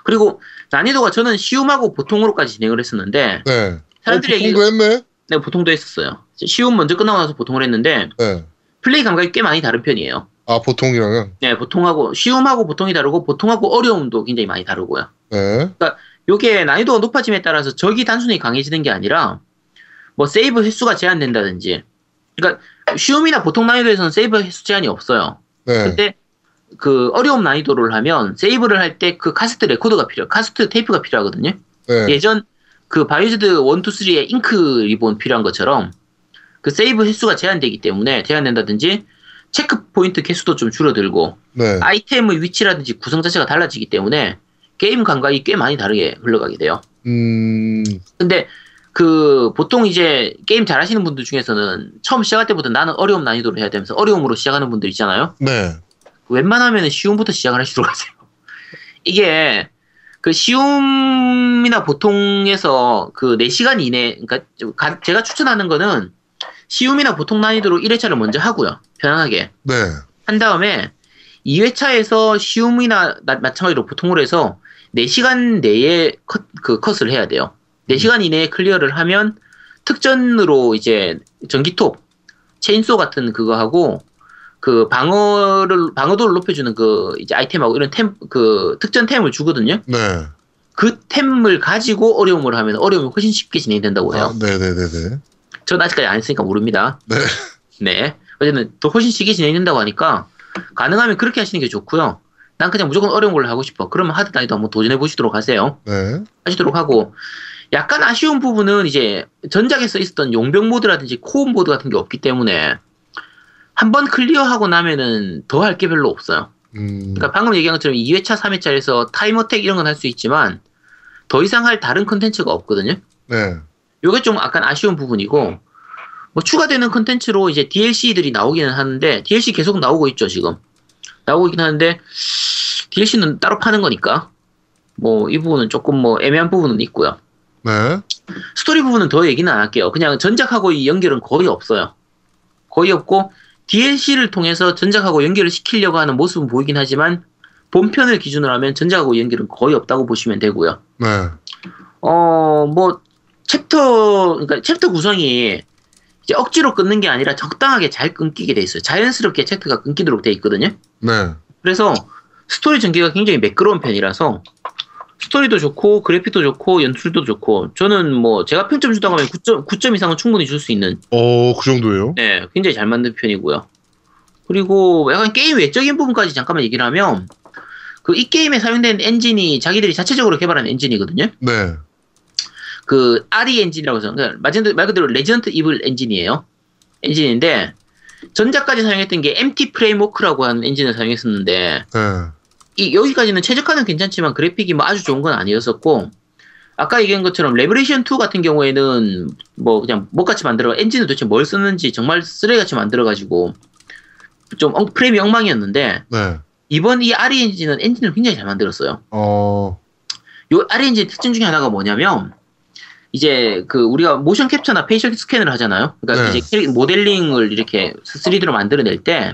그리고 난이도가 저는 쉬움하고 보통으로까지 진행을 했었는데, 네. 사람들이 어, 보통도 했네? 네, 보통도 했었어요. 쉬움 먼저 끝나고 나서 보통을 했는데, 네. 플레이 감각이 꽤 많이 다른 편이에요. 아, 보통이랑은? 네, 보통하고, 쉬움하고 보통이 다르고, 보통하고 어려움도 굉장히 많이 다르고요. 네. 요게 난이도가 높아짐에 따라서 적이 단순히 강해지는 게 아니라, 뭐 세이브 횟수가 제한된다든지, 그러니까 쉬움이나 보통 난이도에서는 세이브 횟수 제한이 없어요. 네. 근데 그 어려움 난이도를 하면 세이브를 할 때 그 카세트 레코더가 필요, 카세트 테이프가 필요하거든요. 네. 예전 그 바이오하자드 1, 2, 3의 잉크 리본 필요한 것처럼 그 세이브 횟수가 제한되기 때문에 제한된다든지 체크 포인트 개수도 좀 줄어들고 네. 아이템의 위치라든지 구성 자체가 달라지기 때문에 게임 감각이 꽤 많이 다르게 흘러가게 돼요. 음. 근데 그 보통 이제 게임 잘하시는 분들 중에서는 처음 시작할 때부터 나는 어려움 난이도로 해야 되면서 어려움으로 시작하는 분들 있잖아요. 네. 웬만하면 쉬움부터 시작을 하시도록 하세요. 이게 그 쉬움이나 보통에서 그 4시간 이내, 그러니까 가- 제가 추천하는 거는 쉬움이나 보통 난이도로 1회차를 먼저 하고요. 편안하게. 네. 한 다음에 2회차에서 쉬움이나 나- 마찬가지로 보통으로 해서 4시간 내에 컷, 그 컷을 해야 돼요. 4시간 이내에 클리어를 하면 특전으로 이제 전기톱, 체인소 같은 그거 하고 그 방어를 방어도를 높여주는 그 이제 아이템하고 이런 템 그 특전템을 주거든요. 네. 그 템을 가지고 어려움을 하면 어려움이 훨씬 쉽게 진행된다고 해요. 아, 네네네네. 전 아직까지 안 했으니까 모릅니다. 네. 네. 어쨌든 더 훨씬 쉽게 진행된다고 하니까 가능하면 그렇게 하시는 게 좋고요. 난 그냥 무조건 어려운 걸로 하고 싶어. 그러면 hard 난이도 한번 도전해 보시도록 하세요. 네. 하시도록 하고 약간 아쉬운 부분은 이제 전작에서 있었던 용병 모드라든지 코어 모드 같은 게 없기 때문에 한 번 클리어하고 나면은 더 할 게 별로 없어요. 음. 그러니까 방금 얘기한 것처럼 2회차, 3회차에서 time attack 이런 건 할 수 있지만 더 이상 할 다른 컨텐츠가 없거든요. 네. 요게 좀 약간 아쉬운 부분이고 뭐 추가되는 컨텐츠로 이제 DLC들이 나오기는 하는데 DLC 계속 나오고 있죠 지금 나오고 있긴 하는데 DLC는 따로 파는 거니까 뭐 이 부분은 조금 뭐 애매한 부분은 있고요 네. 스토리 부분은 더 얘기는 안 할게요 그냥 전작하고 이 연결은 거의 없어요 거의 없고 DLC를 통해서 전작하고 연결을 시키려고 하는 모습은 보이긴 하지만 본편을 기준으로 하면 전작하고 연결은 거의 없다고 보시면 되고요 네. 어, 뭐, 챕터, 그러니까 챕터 구성이 이제 억지로 끊는 게 아니라 적당하게 잘 끊기게 돼 있어요. 자연스럽게 챕터가 끊기도록 돼 있거든요. 네. 그래서 스토리 전개가 굉장히 매끄러운 편이라서 스토리도 좋고 그래픽도 좋고 연출도 좋고 저는 뭐 제가 평점 준다고 하면 9점, 9점 이상은 충분히 줄 수 있는 어, 그 정도예요? 네, 굉장히 잘 만든 편이고요. 그리고 약간 게임 외적인 부분까지 잠깐만 얘기를 하면 그 이 게임에 사용된 엔진이 자기들이 자체적으로 개발한 엔진이거든요. 네. 그 RE 엔진이라고 해서 그러니까 말 그대로- 말 그대로 Resident Evil 엔진이에요. 엔진인데 전작까지 사용했던 게 MT 프레임워크라고 하는 엔진을 사용했었는데 네. 이 여기까지는 최적화는 괜찮지만 그래픽이 뭐 아주 좋은 건 아니었었고 아까 얘기한 것처럼 Revelations 2 같은 경우에는 뭐 그냥 뭣같이 만들어 엔진을 도대체 뭘 썼는지 정말 쓰레기같이 만들어가지고 좀 엉- 프레임이 엉망이었는데 네. 이번 이 RE 엔진은 엔진을 굉장히 잘 만들었어요. 어, 요 RE 엔진 특징 중에 하나가 뭐냐면 이제 그 우리가 모션 캡처나 facial scan을 하잖아요. 그러니까 네. 이제 모델링을 이렇게 3D로 만들어낼 때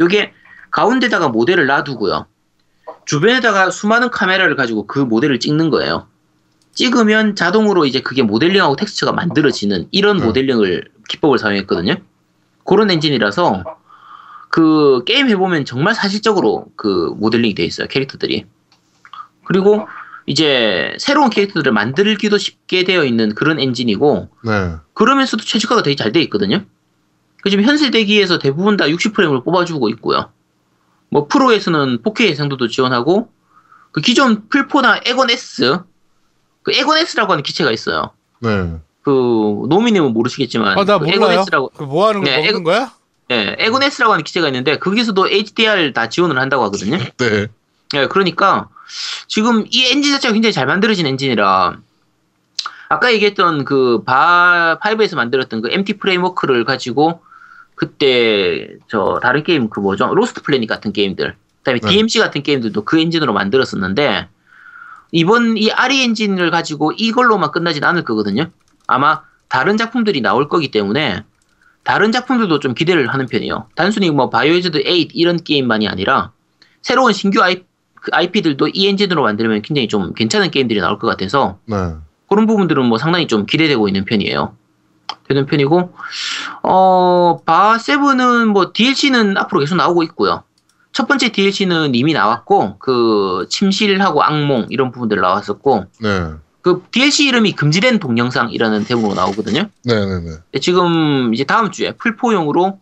이게 가운데다가 모델을 놔두고요. 주변에다가 수많은 카메라를 가지고 그 모델을 찍는 거예요. 찍으면 자동으로 이제 그게 모델링하고 텍스처가 만들어지는 이런 네. 모델링을 기법을 사용했거든요. 그런 엔진이라서 그 게임 해보면 정말 사실적으로 그 모델링이 돼 있어요 캐릭터들이. 그리고 이제 새로운 캐릭터들을 만들기도 쉽게 되어 있는 그런 엔진이고 네. 그러면서도 최적화가 되게 잘 돼 있거든요. 그 지금 현세 대기에서 대부분 다 60프레임을 뽑아주고 있고요. 뭐 프로에서는 4K 해상도도 지원하고 그 기존 플포나 엑원 S 그 엑원 S라고 하는 기체가 있어요. 네. 그 노미님은 모르시겠지만 아, 나 그. 엑원 S라고 그뭐 하는 거 네, 먹는 이거- 거야? 예, 엑원 S라고 하는 기체가 있는데 거기서도 HDR 다 지원을 한다고 하거든요. 네. 예, 그러니까 지금 이 엔진 자체가 굉장히 잘 만들어진 엔진이라 아까 얘기했던 그 바, 5에서 만들었던 그 MT 프레임워크를 가지고 그때 저 다른 게임 그 뭐죠? Lost Planet 같은 게임들 그다음에 네. DMC 같은 게임들도 그 엔진으로 만들었었는데 이번 이 RE 엔진을 가지고 이걸로만 끝나진 않을 거거든요. 아마 다른 작품들이 나올 거기 때문에 다른 작품들도 좀 기대를 하는 편이에요. 단순히 뭐 바이오하자드 8 이런 게임만이 아니라 새로운 신규 아이, 그 IP들도 이 엔진으로 만들면 굉장히 좀 괜찮은 게임들이 나올 것 같아서 네. 그런 부분들은 뭐 상당히 좀 기대되고 있는 편이에요. 되는 편이고 어, 바 세븐은 뭐 DLC는 앞으로 계속 나오고 있고요. 첫 번째 DLC는 이미 나왔고 그 침실하고 악몽 이런 부분들 나왔었고 네. 그 DLC 이름이 금지된 동영상이라는 제목으로 나오거든요. 네. 네. 네. 근데 지금 이제 다음 주에 풀포용으로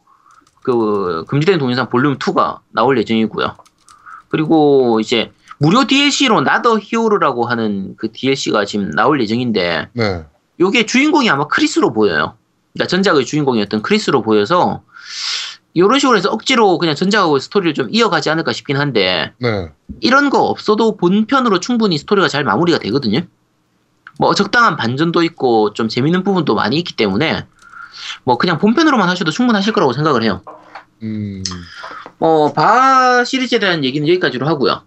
그 금지된 동영상 볼륨 2가 나올 예정이고요. 그리고 이제 무료 DLC로 나더 히어로라고 하는 그 DLC가 지금 나올 예정인데 네. 요게 주인공이 아마 크리스로 보여요. 그러니까 전작의 주인공이었던 크리스로 보여서 이런 식으로 해서 억지로 그냥 전작하고 스토리를 좀 이어가지 않을까 싶긴 한데 네. 이런 거 없어도 본편으로 충분히 스토리가 잘 마무리가 되거든요. 뭐 적당한 반전도 있고 좀 재밌는 부분도 많이 있기 때문에 뭐 그냥 본편으로만 하셔도 충분하실 거라고 생각을 해요. 음. 어, 바 시리즈에 대한 얘기는 여기까지로 하고요.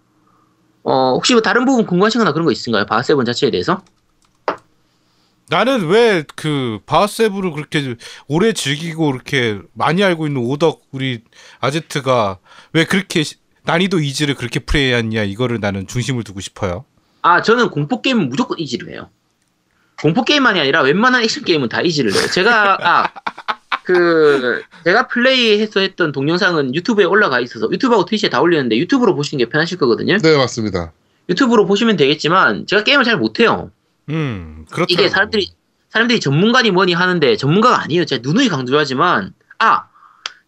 어, 혹시 뭐 다른 부분 궁금하신 거나 그런 거 있으신가요? 바 seven 자체에 대해서? 나는 왜 그 바 seven을 그렇게 오래 즐기고 그렇게 많이 알고 있는 오덕 우리 아제트가 왜 그렇게 시- 난이도 easy를 그렇게 플레이했냐 이거를 나는 중심을 두고 싶어요. 아, 저는 공포 게임은 무조건 easy를 해요. 공포 게임만이 아니라 웬만한 액션 게임은 다 easy를 해요. 제가 아, 그 제가 플레이해서 했던 동영상은 유튜브에 올라가 있어서 유튜브하고 트위치에 다 올리는데 유튜브로 보시는 게 편하실 거거든요. 네, 맞습니다. 유튜브로 보시면 되겠지만 제가 게임을 잘 못해요. 음, 그렇더라고. 이게 사람들이 사람들이 전문가니 뭐니 하는데 전문가가 아니에요. 제가 누누이 강조하지만 아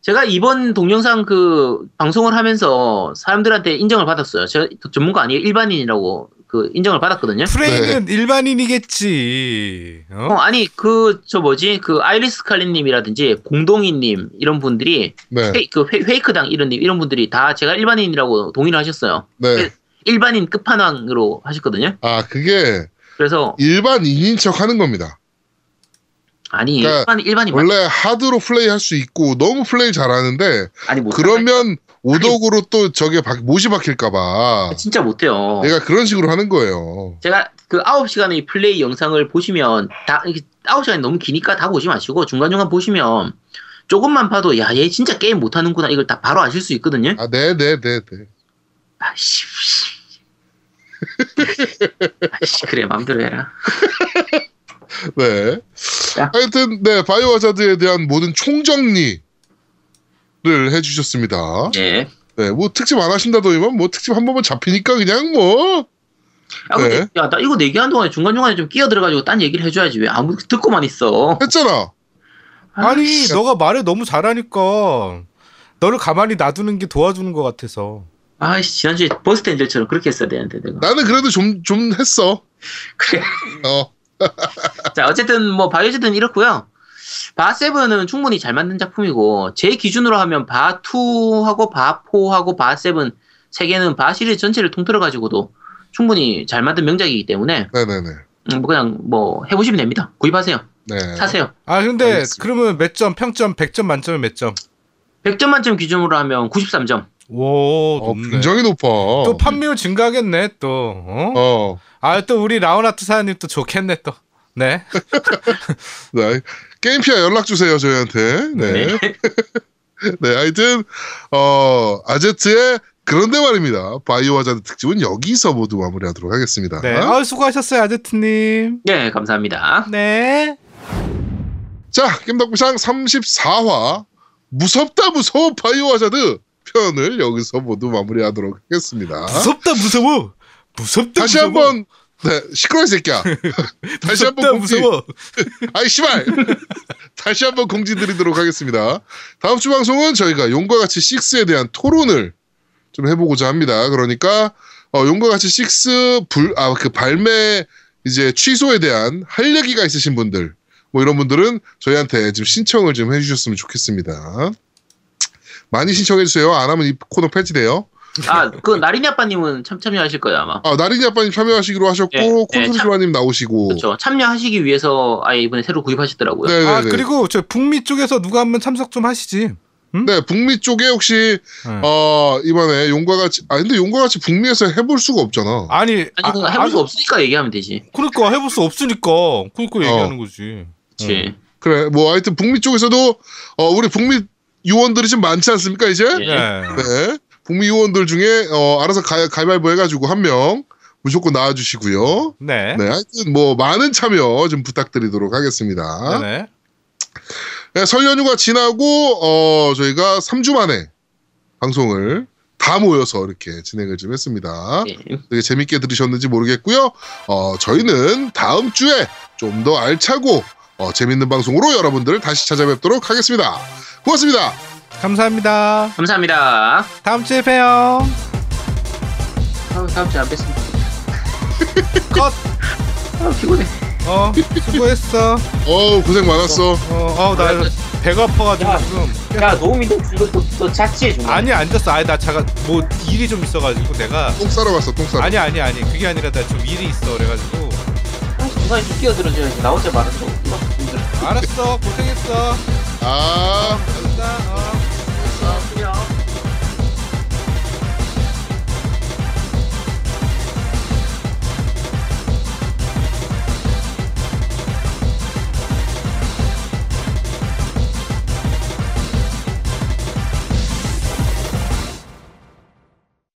제가 이번 동영상 그 방송을 하면서 사람들한테 인정을 받았어요. 제가 전문가 아니에요. 일반인이라고 그 인정을 받았거든요. 프레임은 일반인이겠지. 어? 어, 아니 그 저 뭐지 그 아이리스 칼린님이라든지 공동이님 이런 분들이 네. 페이, 그 페, 페이크당 이런 님 이런 분들이 다 제가 일반인이라고 동의를 하셨어요. 네. 일반인 끝판왕으로 하셨거든요. 아, 그게 그래서 일반인인 척 하는 겁니다. 아니 그러니까 일반 일반인 맞 원래 하드로 플레이 할 수 있고 너무 플레이 잘하는데 아니 못 그러면 오덕으로 또 저게 박- 못이 박힐까봐 진짜 못해요. 얘가 그런 식으로 하는 거예요. 제가 그 9시간의 플레이 영상을 보시면 다 이게 9시간이 너무 기니까 다 보지 마시고 중간중간 보시면 조금만 봐도 야 얘 진짜 게임 못하는구나 이걸 딱 바로 아실 수 있거든요. 아, 네, 네, 네, 네. 아씨. 아씨 그래 마음대로 해라. 네. 자. 하여튼 네 바이오 하자드에 대한 모든 총정리를 해주셨습니다. 예. 네, 뭐 특집 안 하신다더니만 뭐 특집 한 번만 잡히니까 그냥 뭐 야, 근데, 네. 야, 나 이거 내기하는 동안에 중간중간에 좀 끼어들어가지고 딴 얘기를 해줘야지. 왜 아무 듣고만 있어. 했잖아. 아니, 씨. 너가 말을 너무 잘하니까 너를 가만히 놔두는 게 도와주는 것 같아서. 아이씨, 지난주에 Burst Angel처럼 그렇게 했어야 되는데, 내가. 나는 그래도 좀 좀 했어. 그래. 어, 자, 어쨌든 뭐 바이오즈든 이렇고요. 바7은 충분히 잘 만든 작품이고 제 기준으로 하면 바2하고 바4하고 바7 세 개는 바 시리즈 전체를 통틀어 가지고도 충분히 잘 만든 명작이기 때문에 네, 네, 네. 음, 뭐 그냥 뭐 해보시면 됩니다. 구입하세요. 네. 사세요. 아, 근데 알겠습니다. 그러면 몇 점, 평점, 100점 만점에 몇 점? 100점 만점 기준으로 하면 93점. 오, 어, 높네. 굉장히 높아. 또 판매율 증가하겠네, 또. 어? 어, 아, 또 우리 라운아트 사장님 또 좋겠네, 또. 네. 네. 게임피아 연락 주세요 저희한테. 네. 네. 하여튼 어 아제트의 그런데 말입니다. 바이오 하자드 특집은 여기서 모두 마무리하도록 하겠습니다. 네. 아, 수고하셨어요, 아제트님. 네, 감사합니다. 네. 자, 겜덕비상 34화 무섭다 무서워 바이오 하자드 편을 여기서 모두 마무리하도록 하겠습니다. 무섭다, 무서워. 무섭다, 다시 무서워. 한번 네, 시끄러워 이 새끼야. 다시 한번 공지. 무서워. 아이 씨발. 다시 한번 공지 드리도록 하겠습니다. 다음 주 방송은 저희가 용과 같이 6에 대한 토론을 좀 해보고자 합니다. 그러니까 어, 용과 같이 6불아그 발매 이제 취소에 대한 할 얘기가 있으신 분들 뭐 이런 분들은 저희한테 좀 신청을 좀 해주셨으면 좋겠습니다. 많이 신청해 주세요. 안 하면 이 코너 폐지돼요. 아, 그 나린이 아빠님은 참 참여하실 거예요 아마. 아 나린이 아빠님 참여하시기로 하셨고 네, 네, 콘솔주마님 나오시고 그렇죠. 참여하시기 위해서 아예 이번에 새로 구입하셨더라고요. 네네네. 아, 그리고 저 북미 쪽에서 누가 한번 참석 좀 하시지. 네, 북미 쪽에 혹시 네. 어 이번에 용과 같이 아 근데 용과 같이 북미에서 해볼 수가 없잖아. 아니, 아니 그거 해볼 수 없으니까 얘기하면 되지. 그러니까 해볼 수 없으니까 그러니까 얘기하는 거지. 그렇지. 그래 뭐 하여튼 북미 쪽에서도 어 우리 북미 요원들이 좀 많지 않습니까 이제? 예. 네. 네. 북미 요원들 중에 어 알아서 가, 가위바위보 해가지고 한 명 무조건 나와주시고요. 네. 네, 하여튼 뭐 많은 참여 좀 부탁드리도록 하겠습니다. 네네. 네, 설 연휴가 지나고 어 저희가 3주 만에 방송을 다 모여서 이렇게 진행을 좀 했습니다. 예. 되게 재밌게 들으셨는지 모르겠고요. 어, 저희는 다음 주에 좀 더 알차고 어, 재밌는 방송으로 여러분들을 다시 찾아뵙도록 하겠습니다. 고맙습니다. 감사합니다. 감사합니다. 다음 주에 봬요. 아, 다음 주에 안 뵙습니다. 컷. 아, 피곤해. 어, 수고했어. 어 고생 많았어. 어, 어, 나 배가 아파가지고 야. 지금. 야, 노우미도 이것도 또 잤지 좀. 아니 앉았어. 아니 나 잠깐 뭐 일이 좀 있어가지고 내가. 똥 싸러 갔어. 똥 싸러. 아니 아니 아니 그게 아니라 나 좀 일이 있어 그래가지고. 중간에 좀 끼어들어줘야지. 나 말은 좀. 알았어 고생했어. 아. 알았어. 어.